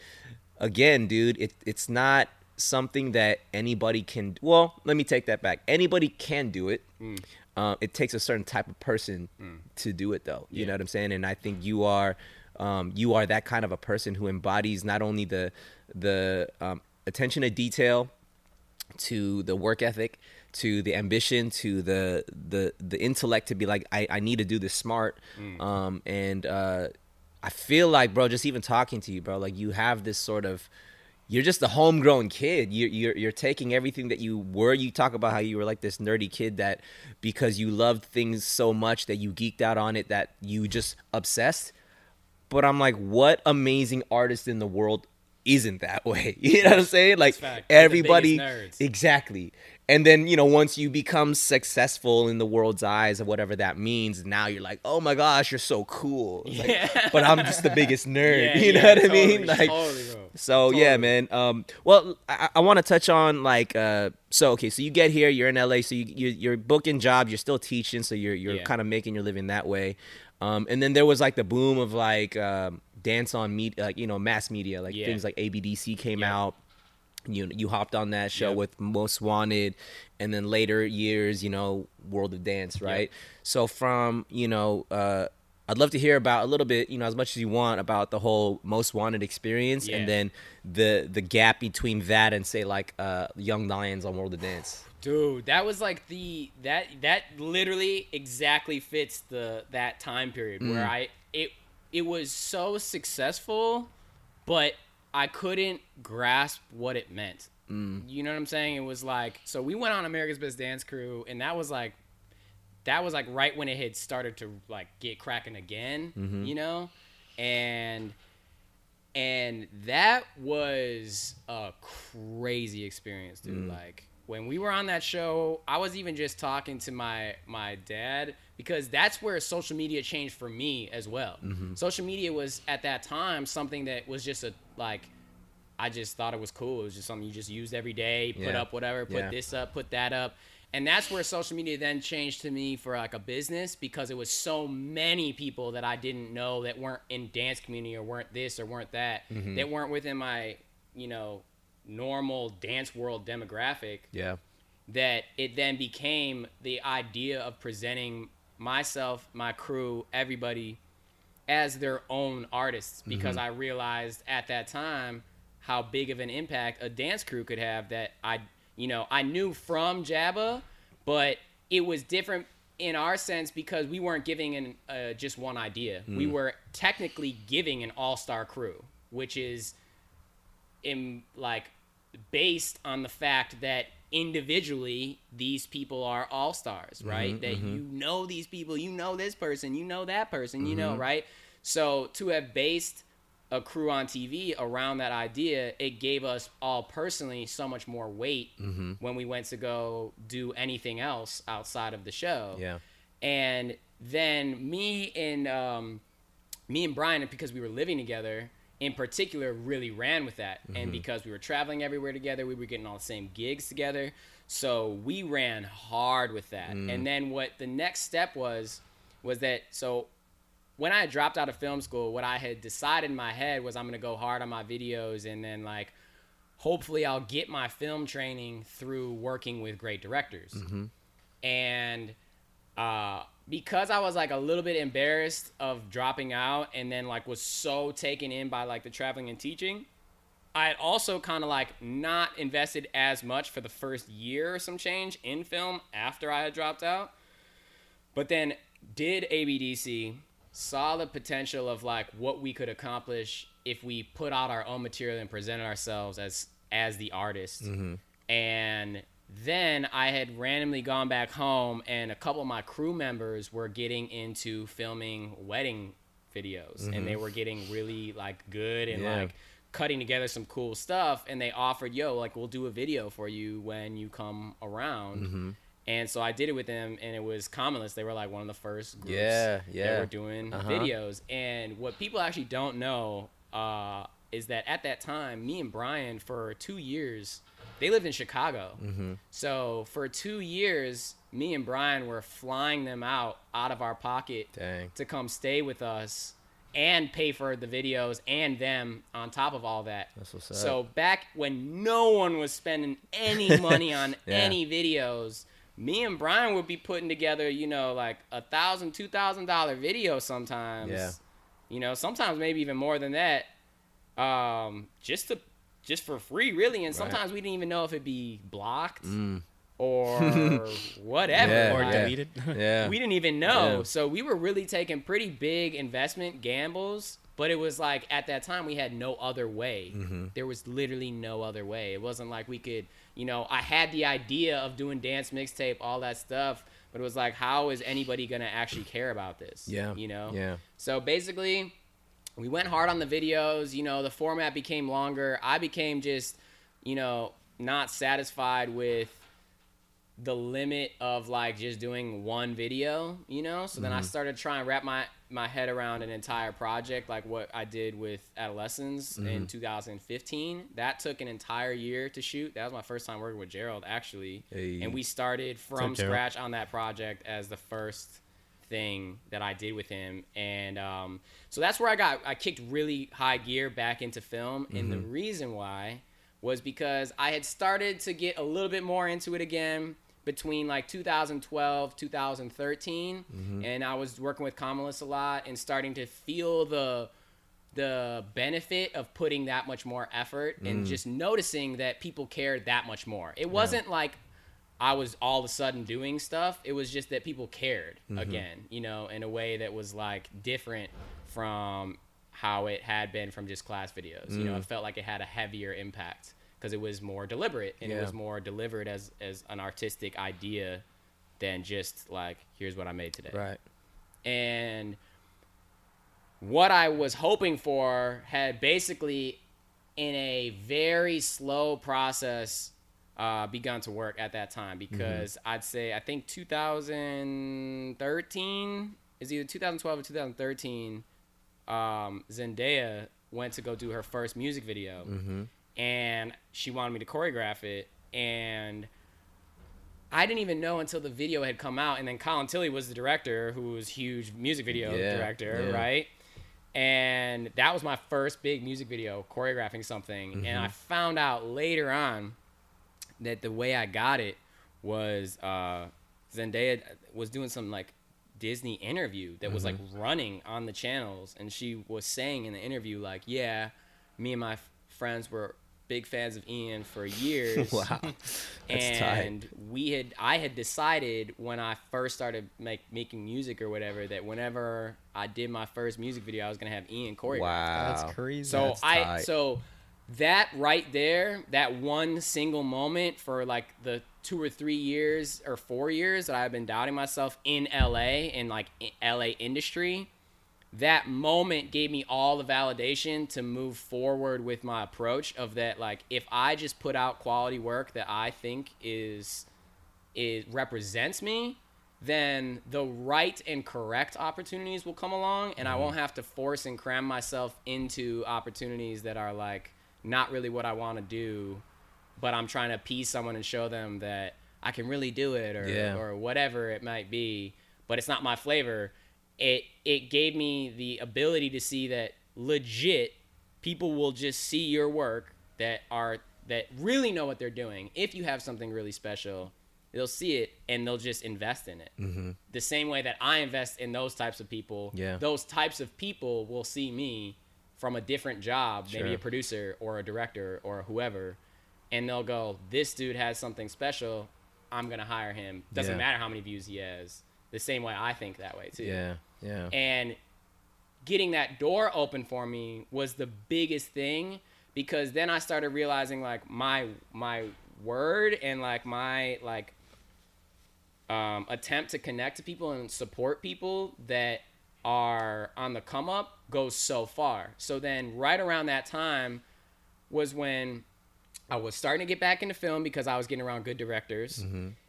again, dude, it it's not something that anybody can well, let me take that back. Anybody can do it. Mm. Uh, it takes a certain type of person to do it though. You Yeah. know what I'm saying? And I think you are um, you are that kind of a person who embodies not only the the um, attention to detail, to the work ethic, to the ambition, to the the the intellect to be like, I, I need to do this smart. Um, and uh, I feel like, bro, just even talking to you, bro, like you have this sort of you're just a homegrown kid. You're, you're you're taking everything that you were. You talk about how you were like this nerdy kid that because you loved things so much that you geeked out on it that you just obsessed. But I'm like, what amazing artist in the world isn't that way. You know what I'm saying? Like fact. They're the everybody exactly. And then, you know, once you become successful in the world's eyes of whatever that means, now you're like, "Oh my gosh, you're so cool." Like, Yeah. but I'm just the biggest nerd. Yeah, you know yeah, what I mean? Like totally, so yeah, man. Um, well, I, I want to touch on like, uh, so okay, so you get here, you're in LA, so you, you you're booking jobs, you're still teaching, so you're you're kind of making your living that way. Um, and then there was like the boom of like um, dance on meet like you know, mass media, like things like ABDC came out. You you hopped on that show Yep. with Most Wanted, and then later years, you know, World of Dance, right? So from you know. Uh, I'd love to hear about a little bit, you know, as much as you want about the whole most wanted experience, Yeah. and then the the gap between that and say like uh, Young Lions on World of Dance. Dude, that was like the that that literally exactly fits the that time period Mm. where I it it was so successful, but I couldn't grasp what it meant. Mm. You know what I'm saying? It was like so we went on America's Best Dance Crew, and that was like that was like right when it had started to like get cracking again. Mm-hmm. You know, and and that was a crazy experience dude like when we were on that show i was even just talking to my my dad because that's where social media changed for me as well social media was at that time something that was just a like i just thought it was cool it was just something you just used every day put Yeah. up whatever put Yeah. this up put that up and that's where social media then changed to me for like a business because it was so many people that I didn't know that weren't in dance community or weren't this or weren't that Mm-hmm. that weren't within my you know normal dance world demographic Yeah, that it then became the idea of presenting myself, my crew, everybody as their own artists. Because I realized at that time how big of an impact a dance crew could have that I you know I knew from Jabba but it was different in our sense because we weren't giving an uh, just one idea. We were technically giving an all-star crew which is in like based on the fact that individually these people are all stars mm-hmm, right? That mm-hmm. you know these people you know this person you know that person you know mm-hmm. right? So to have based a crew on tv around that idea it gave us all personally so much more weight when we went to go do anything else outside of the show. Yeah, and then me and um, me and Brian, because we were living together, in particular, really ran with that. And mm-hmm. because we were traveling everywhere together, we were getting all the same gigs together. So we ran hard with that. Mm. And then what the next step was was that so when I dropped out of film school, what I had decided in my head was I'm gonna go hard on my videos and then like hopefully I'll get my film training through working with great directors. Mm-hmm. And uh, because I was like a little bit embarrassed of dropping out and then like was so taken in by like the traveling and teaching, I had also kind of like not invested as much for the first year or some change in film after I had dropped out. But then did ABDC, saw the potential of like what we could accomplish if we put out our own material and presented ourselves as as the artist. Mm-hmm. And then I had randomly gone back home and a couple of my crew members were getting into filming wedding videos. And they were getting really like good and Yeah. like cutting together some cool stuff. And they offered yo like we'll do a video for you when you come around. And so i did it with them and it was commonless. They were like one of the first groups Yeah, yeah. that were doing Uh-huh. videos. And what people actually don't know uh, is that at that time me and brian for two years they lived in chicago Mm-hmm. so for two years me and brian were flying them out out of our pocket Dang. to come stay with us and pay for the videos and them on top of all that. That's what's up. So back when no one was spending any money on Yeah. any videos, me and Brian would be putting together, you know, like a thousand, two thousand dollar video sometimes. Yeah. You know, sometimes maybe even more than that. Um, just to just for free, really. And sometimes we didn't even know if it'd be blocked or whatever. Mm. Yeah, or Like, yeah. deleted. Yeah. we didn't even know. Yeah. So we were really taking pretty big investment gambles, but it was like at that time we had no other way. Mm-hmm. There was literally no other way. It wasn't like we could, you know, I had the idea of doing dance mixtape, all that stuff, but it was like how is anybody going to actually care about this? Yeah. You know? Yeah. So basically, we went hard on the videos. You know, the format became longer. I became just, you know, not satisfied with the limit of like just doing one video, you know? So then I mm-hmm. started trying to wrap my my head around an entire project like what I did with Adolescents in mm-hmm. 2015. That took an entire year to shoot. That was my first time working with Gerald actually. Hey. And we started from scratch on that project as the first thing that I did with him. And um, so that's where I got I kicked really high gear back into film. And the mm-hmm. reason why was because I had started to get a little bit more into it again between like 2012 2013 mm-hmm. and i was working with Kamalis a lot and starting to feel the the benefit of putting that much more effort and mm. just noticing that people cared that much more. It wasn't like i was all of a sudden doing stuff it was just that people cared mm-hmm. again you know in a way that was like different from how it had been from just class videos you know mm. it felt like it had a heavier impact because it was more deliberate and it was more delivered as as an artistic idea than just like here's what I made today. Right. And what I was hoping for had basically in a very slow process uh, begun to work at that time because I'd say I think 2013 is either 2012 or 2013. Um, Zendaya went to go do her first music video, and she wanted me to choreograph it, and I didn't even know until the video had come out, and then Colin Tilley was the director, who was huge music video Yeah, director, yeah. right? And that was my first big music video, choreographing something, and Mm-hmm. I found out later on that the way I got it was uh, Zendaya was doing some like Disney interview that was like Mm-hmm. running on the channels, and she was saying in the interview like, "Yeah, me and my f- friends were big fans of Ian for years." Wow. That's tight. and we had I had decided when I first started make, making music or whatever that whenever I did my first music video, I was gonna have Ian choreograph. Wow. That's crazy. So That's I tight. so that right there, that one single moment for like the two or three years or four years that I've been doubting myself in LA in like LA industry, that moment gave me all the validation to move forward with my approach of that like if I just put out quality work that I think is is represents me, then the right and correct opportunities will come along and I mm-hmm. won't have to force and cram myself into opportunities that are like not really what I want to do, but I'm trying to appease someone and show them that I can really do it or Yeah. or whatever it might be, but it's not my flavor. It it gave me the ability to see that legit people will just see your work that are that really know what they're doing. If you have something really special, they'll see it and they'll just invest in it. Mm-hmm. The same way that I invest in those types of people, Yeah. those types of people will see me from a different job, maybe a producer or a director or whoever, and they'll go, "This dude has something special. I'm gonna hire him. Doesn't Yeah. matter how many views he has." The same way I think that way too Yeah. Yeah. and getting that door open for me was the biggest thing because then I started realizing like my my word and like my like um, attempt to connect to people and support people that are on the come up goes so far. So then right around that time was when I was starting to get back into film because I was getting around good directors.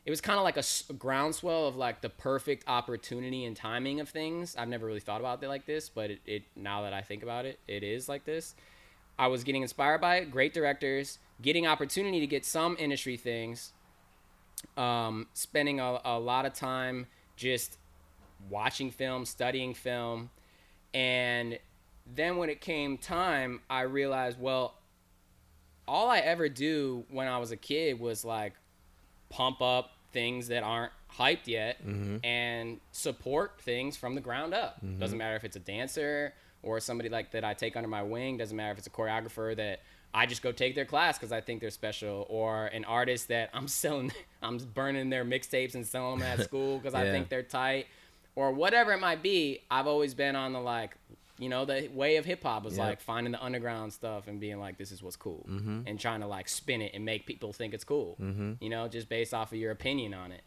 It was kind of like a groundswell of like the perfect opportunity and timing of things. I've never really thought about it like this, but it, it now that I think about it, it is like this. I was getting inspired by great directors, getting opportunity to get some industry things, um, spending a, a lot of time just watching film, studying film, and then when it came time, I realized, well, all I ever do when I was a kid was like pump up things that aren't hyped yet mm-hmm. and support things from the ground up. Mm-hmm. Doesn't matter if it's a dancer or somebody like that I take under my wing. Doesn't matter if it's a choreographer that I just go take their class because I think they're special, or an artist that I'm selling, I'm burning their mixtapes and selling them at school because I think they're tight, or whatever it might be. I've always been on the like, you know, the way of hip hop was Yep. like finding the underground stuff and being like, this is what's cool, mm-hmm. and trying to like spin it and make people think it's cool, mm-hmm. you know, just based off of your opinion on it.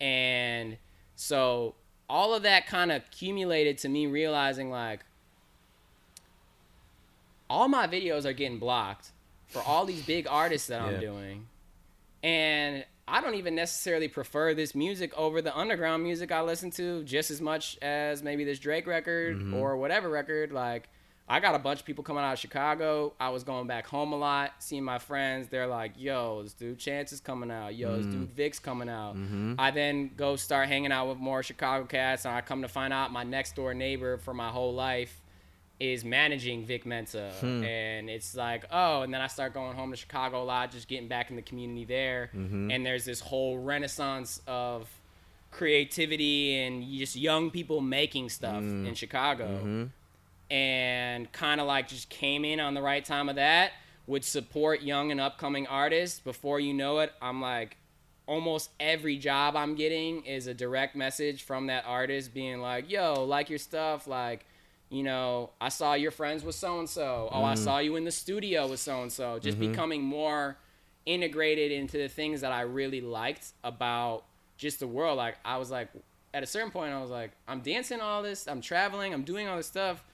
And so all of that kind of accumulated to me realizing like all my videos are getting blocked for all these big artists that I'm Yeah. doing. And I don't even necessarily prefer this music over the underground music I listen to just as much as maybe this Drake record Mm-hmm. or whatever record. Like, I got a bunch of people coming out of Chicago. I was going back home a lot, seeing my friends. They're like, yo, this dude Chance is coming out. Yo, this Mm-hmm. dude Vic's coming out. I then go start hanging out with more Chicago cats, and I come to find out my next door neighbor for my whole life is managing Vic Mensa. Hmm. And it's like, oh, and then I start going home to Chicago a lot, just getting back in the community there. Mm-hmm. And there's this whole renaissance of creativity and just young people making stuff Mm. in Chicago. Mm-hmm. And kind of like just came in on the right time of that, would support young and upcoming artists. Before you know it, I'm like, almost every job I'm getting is a direct message from that artist being like, yo, like your stuff, like, you know, I saw your friends with so and so. Oh, I mm. saw you in the studio with so and so. Just mm-hmm. becoming more integrated into the things that I really liked about just the world. Like, I was like, at a certain point, I was like, I'm dancing all this, I'm traveling, I'm doing all this stuff.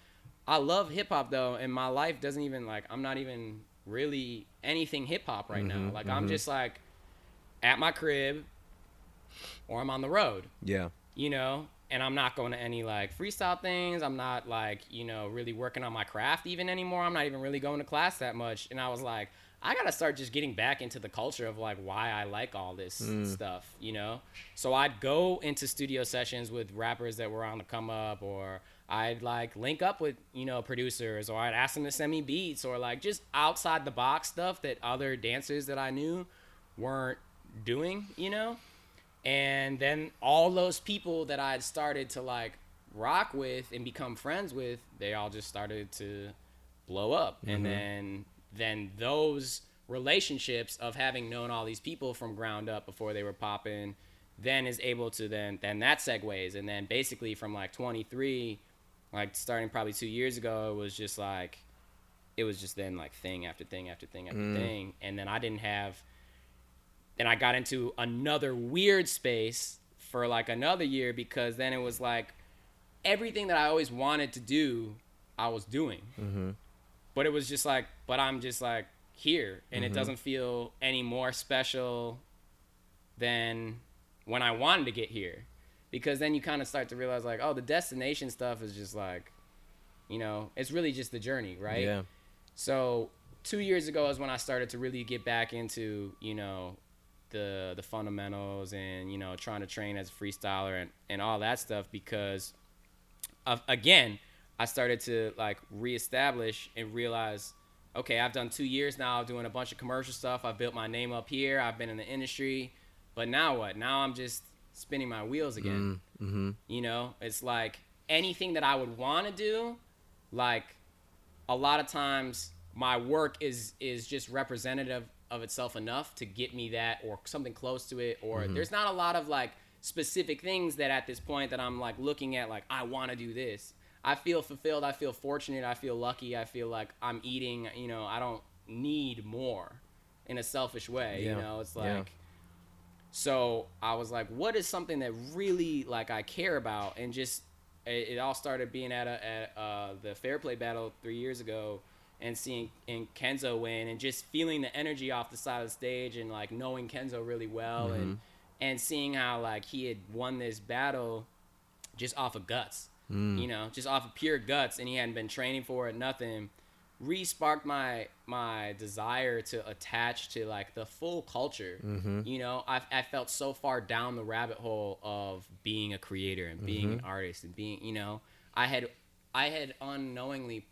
I love hip hop though, and my life doesn't even like, I'm not even really anything hip hop right mm-hmm, now. Like, I'm mm-hmm. just like at my crib or I'm on the road Yeah. you know and i'm not going to any like freestyle things. I'm not like you know really working on my craft even anymore. I'm not even really going to class that much. And i was like i gotta start just getting back into the culture of like why i like all this hmm. stuff you know? So i'd go into studio sessions with rappers that were on the come up or i'd like link up with you know producers or i'd ask them to send me beats or like just outside the box stuff that other dancers that i knew weren't doing you know and then all those people that I had started to like rock with and become friends with, they all just started to blow up. And mm-hmm. then then those relationships of having known all these people from ground up before they were popping, then is able to then then that segues. And then basically from like 23, like starting probably two years ago, it was just like it was just then like thing after thing after thing after mm. thing, and then I didn't have then I got into another weird space for like another year because then it was like everything that I always wanted to do, I was doing. Mm-hmm. But it was just like, but I'm just like here, and it mm-hmm. doesn't feel any more special than when I wanted to get here. Because then you kind of start to realize, like, oh, the destination stuff is just like, you know, it's really just the journey, right? Yeah. So two years ago is when I started to really get back into you know the the fundamentals and you know trying to train as a freestyler and and all that stuff because of, again I started to like reestablish and realize okay I've done two years now doing a bunch of commercial stuff. I've built my name up here. I've been in the industry. But now what? Now I'm just spinning my wheels again. Mm-hmm. you know it's like anything that I would want to do like a lot of times my work is is just representative of itself enough to get me that or something close to it or there's not a lot of like specific things that at this point that I'm like looking at like I want to do this. I feel fulfilled, I feel fortunate, I feel lucky, I feel like I'm eating, you know, I don't need more in a selfish way, Yeah. you know. It's Yeah. like so I was like, what is something that really like I care about? And just it, it all started being at a at uh, the Fair Play battle three years ago, and seeing and Kenzo win, and just feeling the energy off the side of the stage, and like knowing Kenzo really well, and mm-hmm. and seeing how like he had won this battle just off of guts, mm. you know, just off of pure guts, and he hadn't been training for it, nothing. Re-sparked my my desire to attach to like the full culture. Mm-hmm. You know, I I felt so far down the rabbit hole of being a creator and being mm-hmm. an artist and being, you know, I had I had unknowingly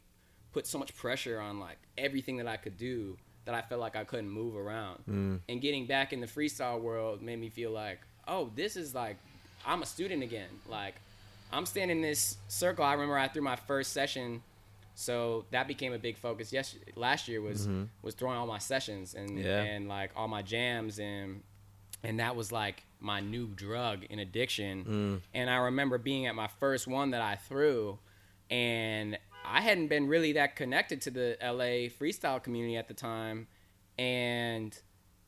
put so much pressure on like everything that I could do that I felt like I couldn't move around. Mm. And getting back in the freestyle world made me feel like, oh, this is like I'm a student again. Like I'm standing in this circle. I remember I threw my first session, so that became a big focus. Yes, last year was mm-hmm. was throwing all my sessions and Yeah. and like all my jams and and that was like my new drug in addiction. Mm. And I remember being at my first one that I threw, and I hadn't been really that connected to the LA freestyle community at the time, and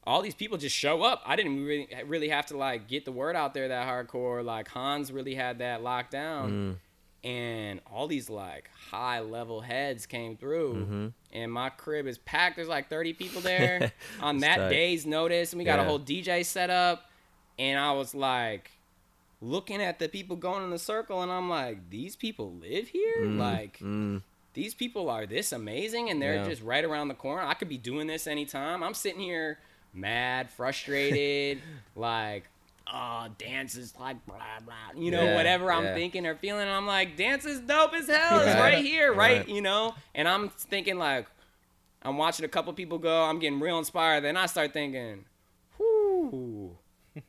all these people just show up. I didn't really really have to like get the word out there that hardcore. Like Hans really had that locked down, and all these like high level heads came through Mm-hmm. and my crib is packed there's like 30 people there on that tight. day's notice and we got a whole dj set up and i was like looking at the people going in the circle and i'm like these people live here? Like Mm. these people are this amazing and they're Yeah. just right around the corner. I could be doing this anytime. I'm sitting here mad frustrated like oh dance is like blah blah you know Yeah, whatever i'm yeah. thinking or feeling i'm like dance is dope as hell. It's Right, here right, you know? And i'm thinking like i'm watching a couple people go i'm getting real inspired then i start thinking whoo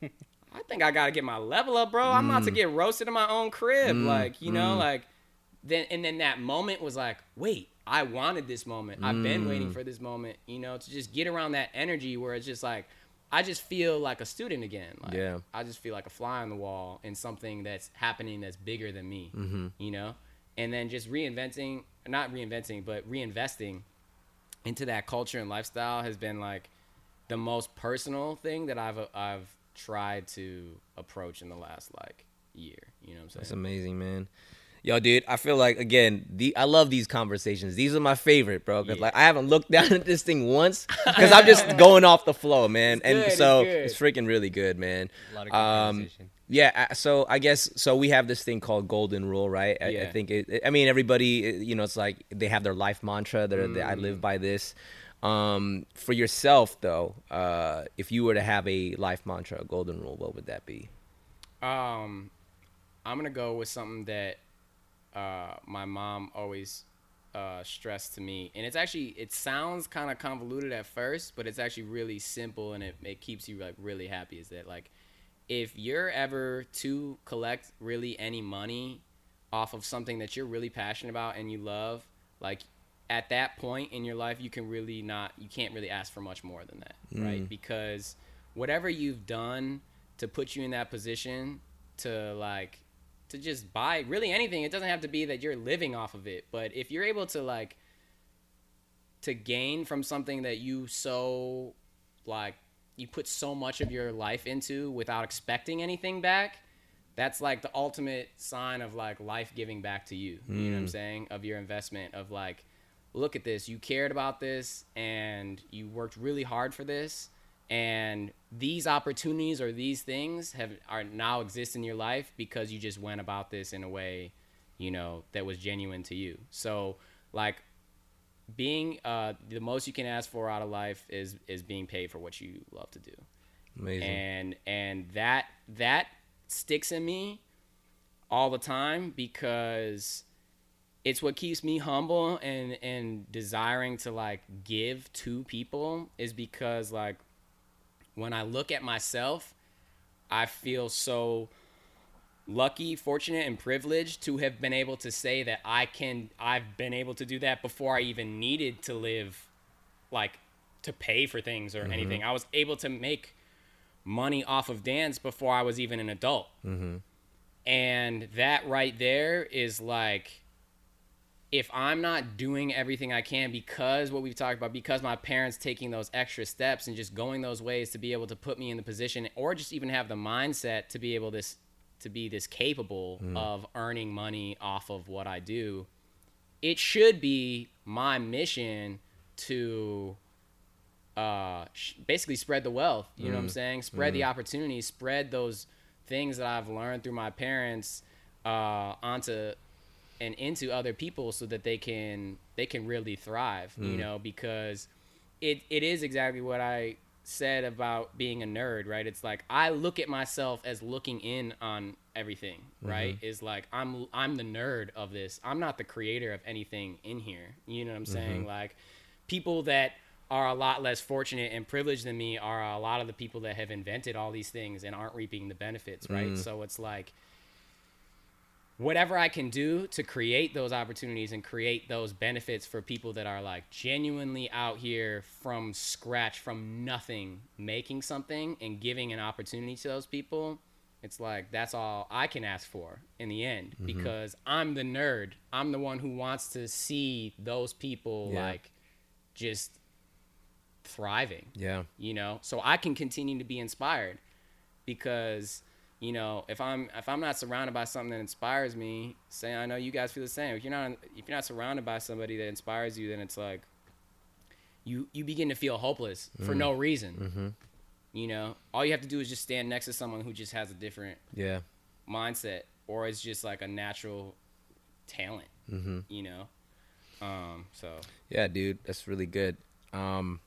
think I gotta get my level up, bro. I'm Mm. about to get roasted in my own crib. Like, you know, like then and then that moment was like, wait, I wanted this moment. I've been Mm. waiting for this moment, you know, to just get around that energy where it's just like I just feel like a student again. Like Yeah. I just feel like a fly on the wall in something that's happening that's bigger than me. Mm-hmm. You know? And then just reinventing not reinventing, but reinvesting into that culture and lifestyle has been like the most personal thing that I've I've tried to approach in the last like year. You know what I'm That's amazing, man. Yo, dude, I feel like again, the I love these conversations. These are my favorite, bro. Cause Yeah. like I haven't looked down at this thing once because I'm just going off the flow, man. It's and good, it's so good. it's freaking really good, man. A lot of good Um, conversation. Yeah, uh, so I guess so. We have this thing called golden rule, right? I, I think it, I mean everybody, uh, you know, it's like they have their life mantra. That that I Mm. live by this. Um, for yourself, though, uh, if you were to have a life mantra, a golden rule, what would that be? Um, I'm gonna go with something that uh, my mom always uh, stressed to me, and it's actually it sounds kind of convoluted at first, but it's actually really simple, and it it keeps you like really happy. Is that like if you're ever to collect really any money off of something that you're really passionate about and you love, like at that point in your life, you can really not, you can't really ask for much more than that, mm. right? Because whatever you've done to put you in that position to like, to just buy really anything, it doesn't have to be that you're living off of it, but if you're able to like, to gain from something that you so like you put so much of your life into without expecting anything back that's like the ultimate sign of like life giving back to you. You know what i'm mm. saying? Of your investment of like look at this you cared about this and you worked really hard for this and these opportunities or these things have are now exist in your life because you just went about this in a way you know that was genuine to you so like being uh, the most you can ask for out of life is is being paid for what you love to do Amazing. and and that that sticks in me all the time because it's what keeps me humble and and desiring to like give to people is because like when I look at myself I feel so lucky, fortunate, and privileged to have been able to say that I can. I've been able to do that before I even needed to live, like, to pay for things or mm-hmm. anything. I was able to make money off of dance before I was even an adult, mm-hmm. and that right there is like. If I'm not doing everything I can because what we've talked about, because my parents taking those extra steps and just going those ways to be able to put me in the position, or just even have the mindset to be able this to be this capable of earning money off of what I do, it should be my mission to uh, sh- basically spread the wealth. You know what I'm saying? Spread the opportunities, spread those things that I've learned through my parents uh, onto and into other people so that they can they can really thrive. You mm. know, because it it is exactly what I said about being a nerd, right? It's like I look at myself as looking in on everything, mm-hmm. right? Is like I'm I'm the nerd of this. I'm not the creator of anything in here. You know what I'm mm-hmm. saying? Like people that are a lot less fortunate and privileged than me are a lot of the people that have invented all these things and aren't reaping the benefits, right? Mm. So it's like whatever I can do to create those opportunities and create those benefits for people that are like genuinely out here from scratch, from nothing, making something and giving an opportunity to those people. It's like that's all I can ask for in the end mm-hmm. because I'm the nerd. I'm the one who wants to see those people Yeah. like just thriving yeah. you know so i can continue to be inspired because you know, if I'm if I'm not surrounded by something that inspires me, say I know you guys feel the same. If you're not if you're not surrounded by somebody that inspires you, then it's like you you begin to feel hopeless for no reason. Mm-hmm. You know, all you have to do is just stand next to someone who just has a different Yeah. mindset, or it's just like a natural talent. Mm-hmm. You know, um, so Yeah, dude, that's really good. Um,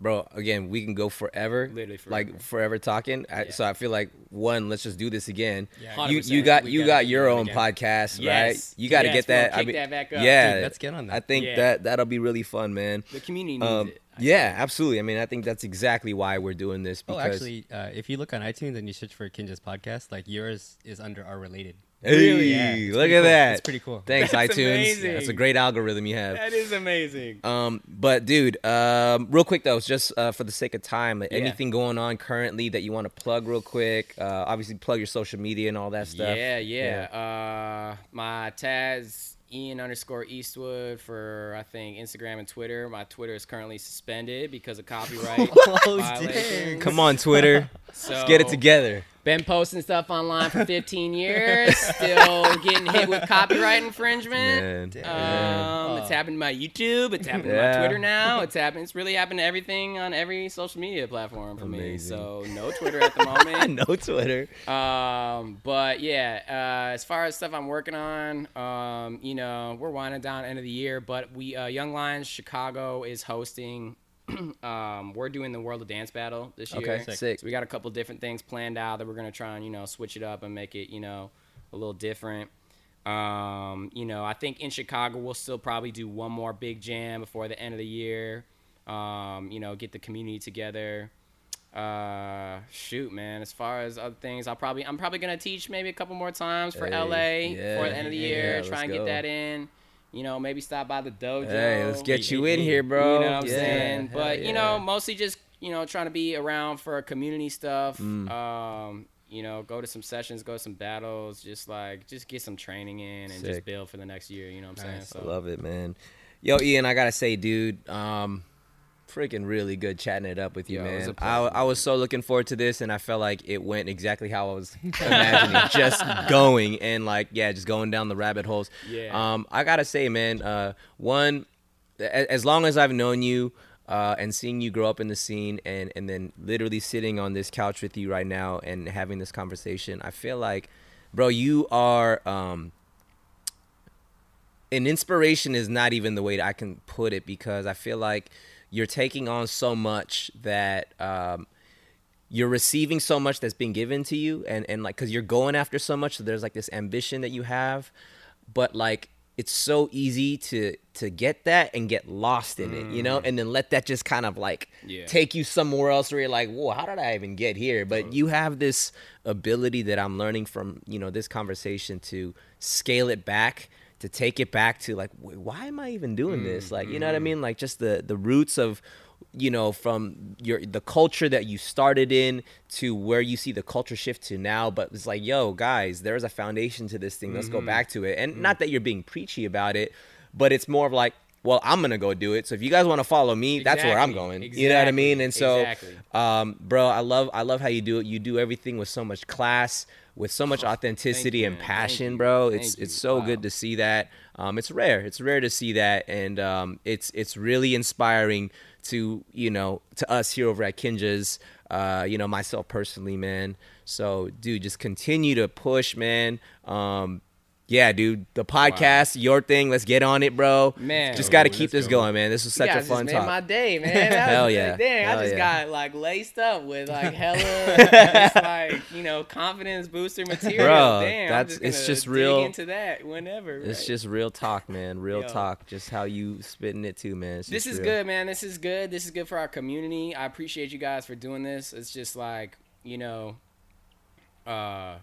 bro, again, we can go forever, Literally like forever. forever talking. I, Yeah. So I feel like one, let's just do this again. Yeah. You you got We you gotta got do your own again. podcast, right? You got to Yes, get bro, that. I kick mean, that back up. yeah, Dude, let's get on that. I think Yeah. that that'll be really fun, man. the community needs Um, it. I yeah, absolutely. I mean, I think that's exactly why we're doing this. Oh, actually, uh, if you look on iTunes and you search for Kinjaz podcast, like yours is under our related. Hey, Yeah, look at cool. that. It's pretty cool. Thanks, That's iTunes. amazing. That's a great algorithm you have. That is amazing. Um, but dude, um, real quick though, just uh, for the sake of time, like, Yeah. anything going on currently that you want to plug real quick? Uh, obviously, plug your social media and all that stuff. Yeah, yeah. Uh, my Taz Ian underscore Eastwood for I think Instagram and Twitter. My Twitter is currently suspended because of copyright Oh. Come on, Twitter, So, let's get it together. Been posting stuff online for 15 years. Still getting hit with copyright infringement. Man, Um, It's Oh. happened to my YouTube. It's happened to my Twitter now. It's happened. It's really happened to everything on every social media platform for me. So no Twitter at the moment. no Twitter. Um, but yeah, uh, as far as stuff I'm working on, um, you know, we're winding down end of the year, but we uh, Young Lions Chicago is hosting. um, we're doing the World of Dance Battle this year. Okay, sick. So we got a couple different things planned out that we're gonna try and you know switch it up and make it you know a little different. Um, you know, I think in Chicago we'll still probably do one more big jam before the end of the year. Um, you know, get the community together. Uh, shoot, man. As far as other things, I'll probably I'm probably gonna teach maybe a couple more times for Hey, LA yeah, for the end of the yeah, year. let's try and go. get that in. You know, maybe stop by the dojo. Hey, let's get you in here, bro. You know what I'm Yeah, saying? hell But you know, mostly just you know trying to be around for community stuff. Mm. Um, you know, go to some sessions, go to some battles, just like just get some training in and Sick. just build for the next year. You know what I'm Nice. saying? I love it, man. Yo, Ian, I gotta say, dude, um, freaking really good chatting it up with you, Yo, it was man. pleasure, I was so looking forward to this, and I felt like it went exactly how I was imagining, just going and like, yeah, just going down the rabbit holes. Yeah. Um, I gotta say, man, uh, one, as long as I've known you. Uh, and seeing you grow up in the scene and, and then literally sitting on this couch with you right now and having this conversation, I feel like, bro, you are um, an inspiration is not even the way that I can put it because I feel like you're taking on so much that um, you're receiving so much that's being given to you and, and like because you're going after so much so there's like this ambition that you have. But like it's so easy to to get that and get lost in it you know? And then let that just kind of like Yeah. take you somewhere else where you're like whoa how did i even get here? But you have this ability that i'm learning from you know this conversation to scale it back to take it back to like why am i even doing this? Like you know what i mm-hmm. mean? Like just the the roots of you know from your the culture that you started in to where you see the culture shift to now but it's like yo guys there's a foundation to this thing. Let's go mm-hmm. back to it. And mm-hmm. not that you're being preachy about it but it's more of like well i'm gonna go do it. So if you guys want to follow me that's where i'm Exactly. going. You know what i mean? And so Exactly. um bro i love i love how you do it. You do everything with so much class with so much authenticity you, and passion bro. Thank it's you. it's so Wow. good to see that. Um it's rare. It's rare to see that. And um it's it's really inspiring to you know to us here over at Kinjaz uh you know myself personally man. So dude just continue to push man. Um yeah, dude, the podcast, your thing. Let's get on it, bro. Man. just got to keep this go. going, man. This was You such a fun just made talk. my day, man. That Hell was, yeah. Dang, Hell I just yeah. got like laced up with like hella, like you know, confidence booster material. Bro, Damn, I'm that's- just it's just dig real- into that whenever. It's just real talk, man. Real Yo. talk. Just how you spitting it too, man. This is real. good, man. This is good. This is good for our community. I appreciate you guys for doing this. It's just like you know, uh,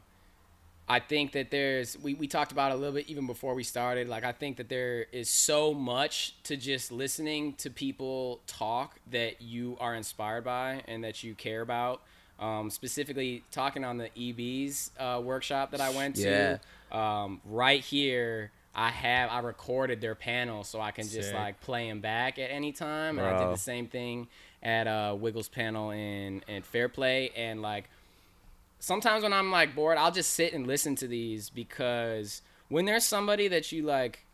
I think that there's we, we talked about a little bit even before we started. Like I think that there is so much to just listening to people talk that you are inspired by and that you care about. Um, specifically talking on the EBs uh, workshop that I went to. Um, right here, I have I recorded their panel so I can just Sick. like play them back at any time. And I did the same thing at uh, Wiggles panel in in Fair Play and like sometimes when I'm like bored, I'll just sit and listen to these because when there's somebody that you like,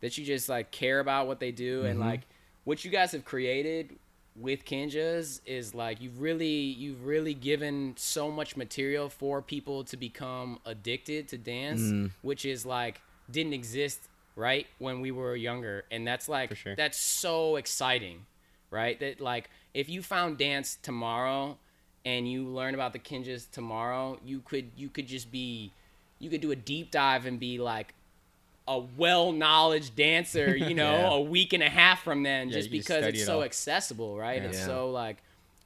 that you just like care about what they do and Mm-hmm. like what you guys have created with Kinjaz is like you've really you've really given so much material for people to become addicted to dance, Mm-hmm. which is like didn't exist right when we were younger, and that's like sure. that's so exciting, right? That like if you found dance tomorrow and you learn about the Kinjaz tomorrow, you could you could just be you could do a deep dive and be like a well knowledge dancer, you know, Yeah. a week and a half from then Yeah, just because it's it so all. accessible, right? It's Yeah. so like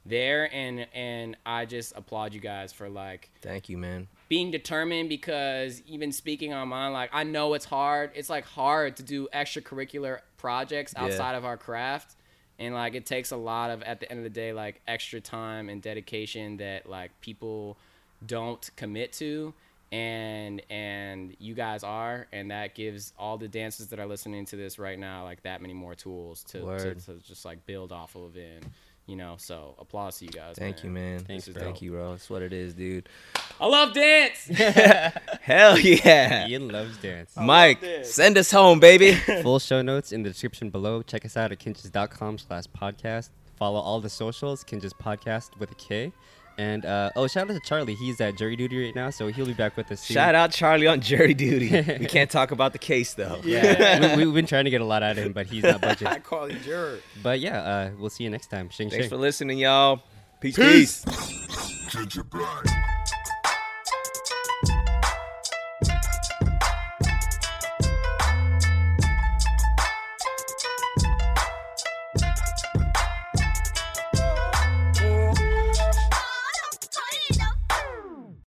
there and and I just applaud you guys for like Thank you, man. being determined because even speaking on mine, like I know it's hard. It's like hard to do extracurricular projects outside of our craft. And like it takes a lot of at the end of the day, like extra time and dedication that like people don't commit to. And and you guys are and that gives all the dancers that are listening to this right now like that many more tools to, to, to just like build off of and you know so applause to you guys Thank you, man. Thanks, This bro. Thank you, bro. That's what it is, dude. i love dance Hell yeah. Ian loves dance. Mike, this. send us home, baby. Full show notes in the description below. Check us out at kinjaz.com slash podcast. Follow all the socials, Kinjaz Podcast with a K. And uh, oh, shout out to Charlie. He's at jury duty right now, so he'll be back with us soon. Shout out Charlie on jury duty. we can't talk about the case though. Yeah, we, we've been trying to get a lot out of him, but he's not budging. i call you jerk But yeah, uh, we'll see you next time. Shing Thanks shing. for listening, y'all. Peace. Peace. Ginger Blood.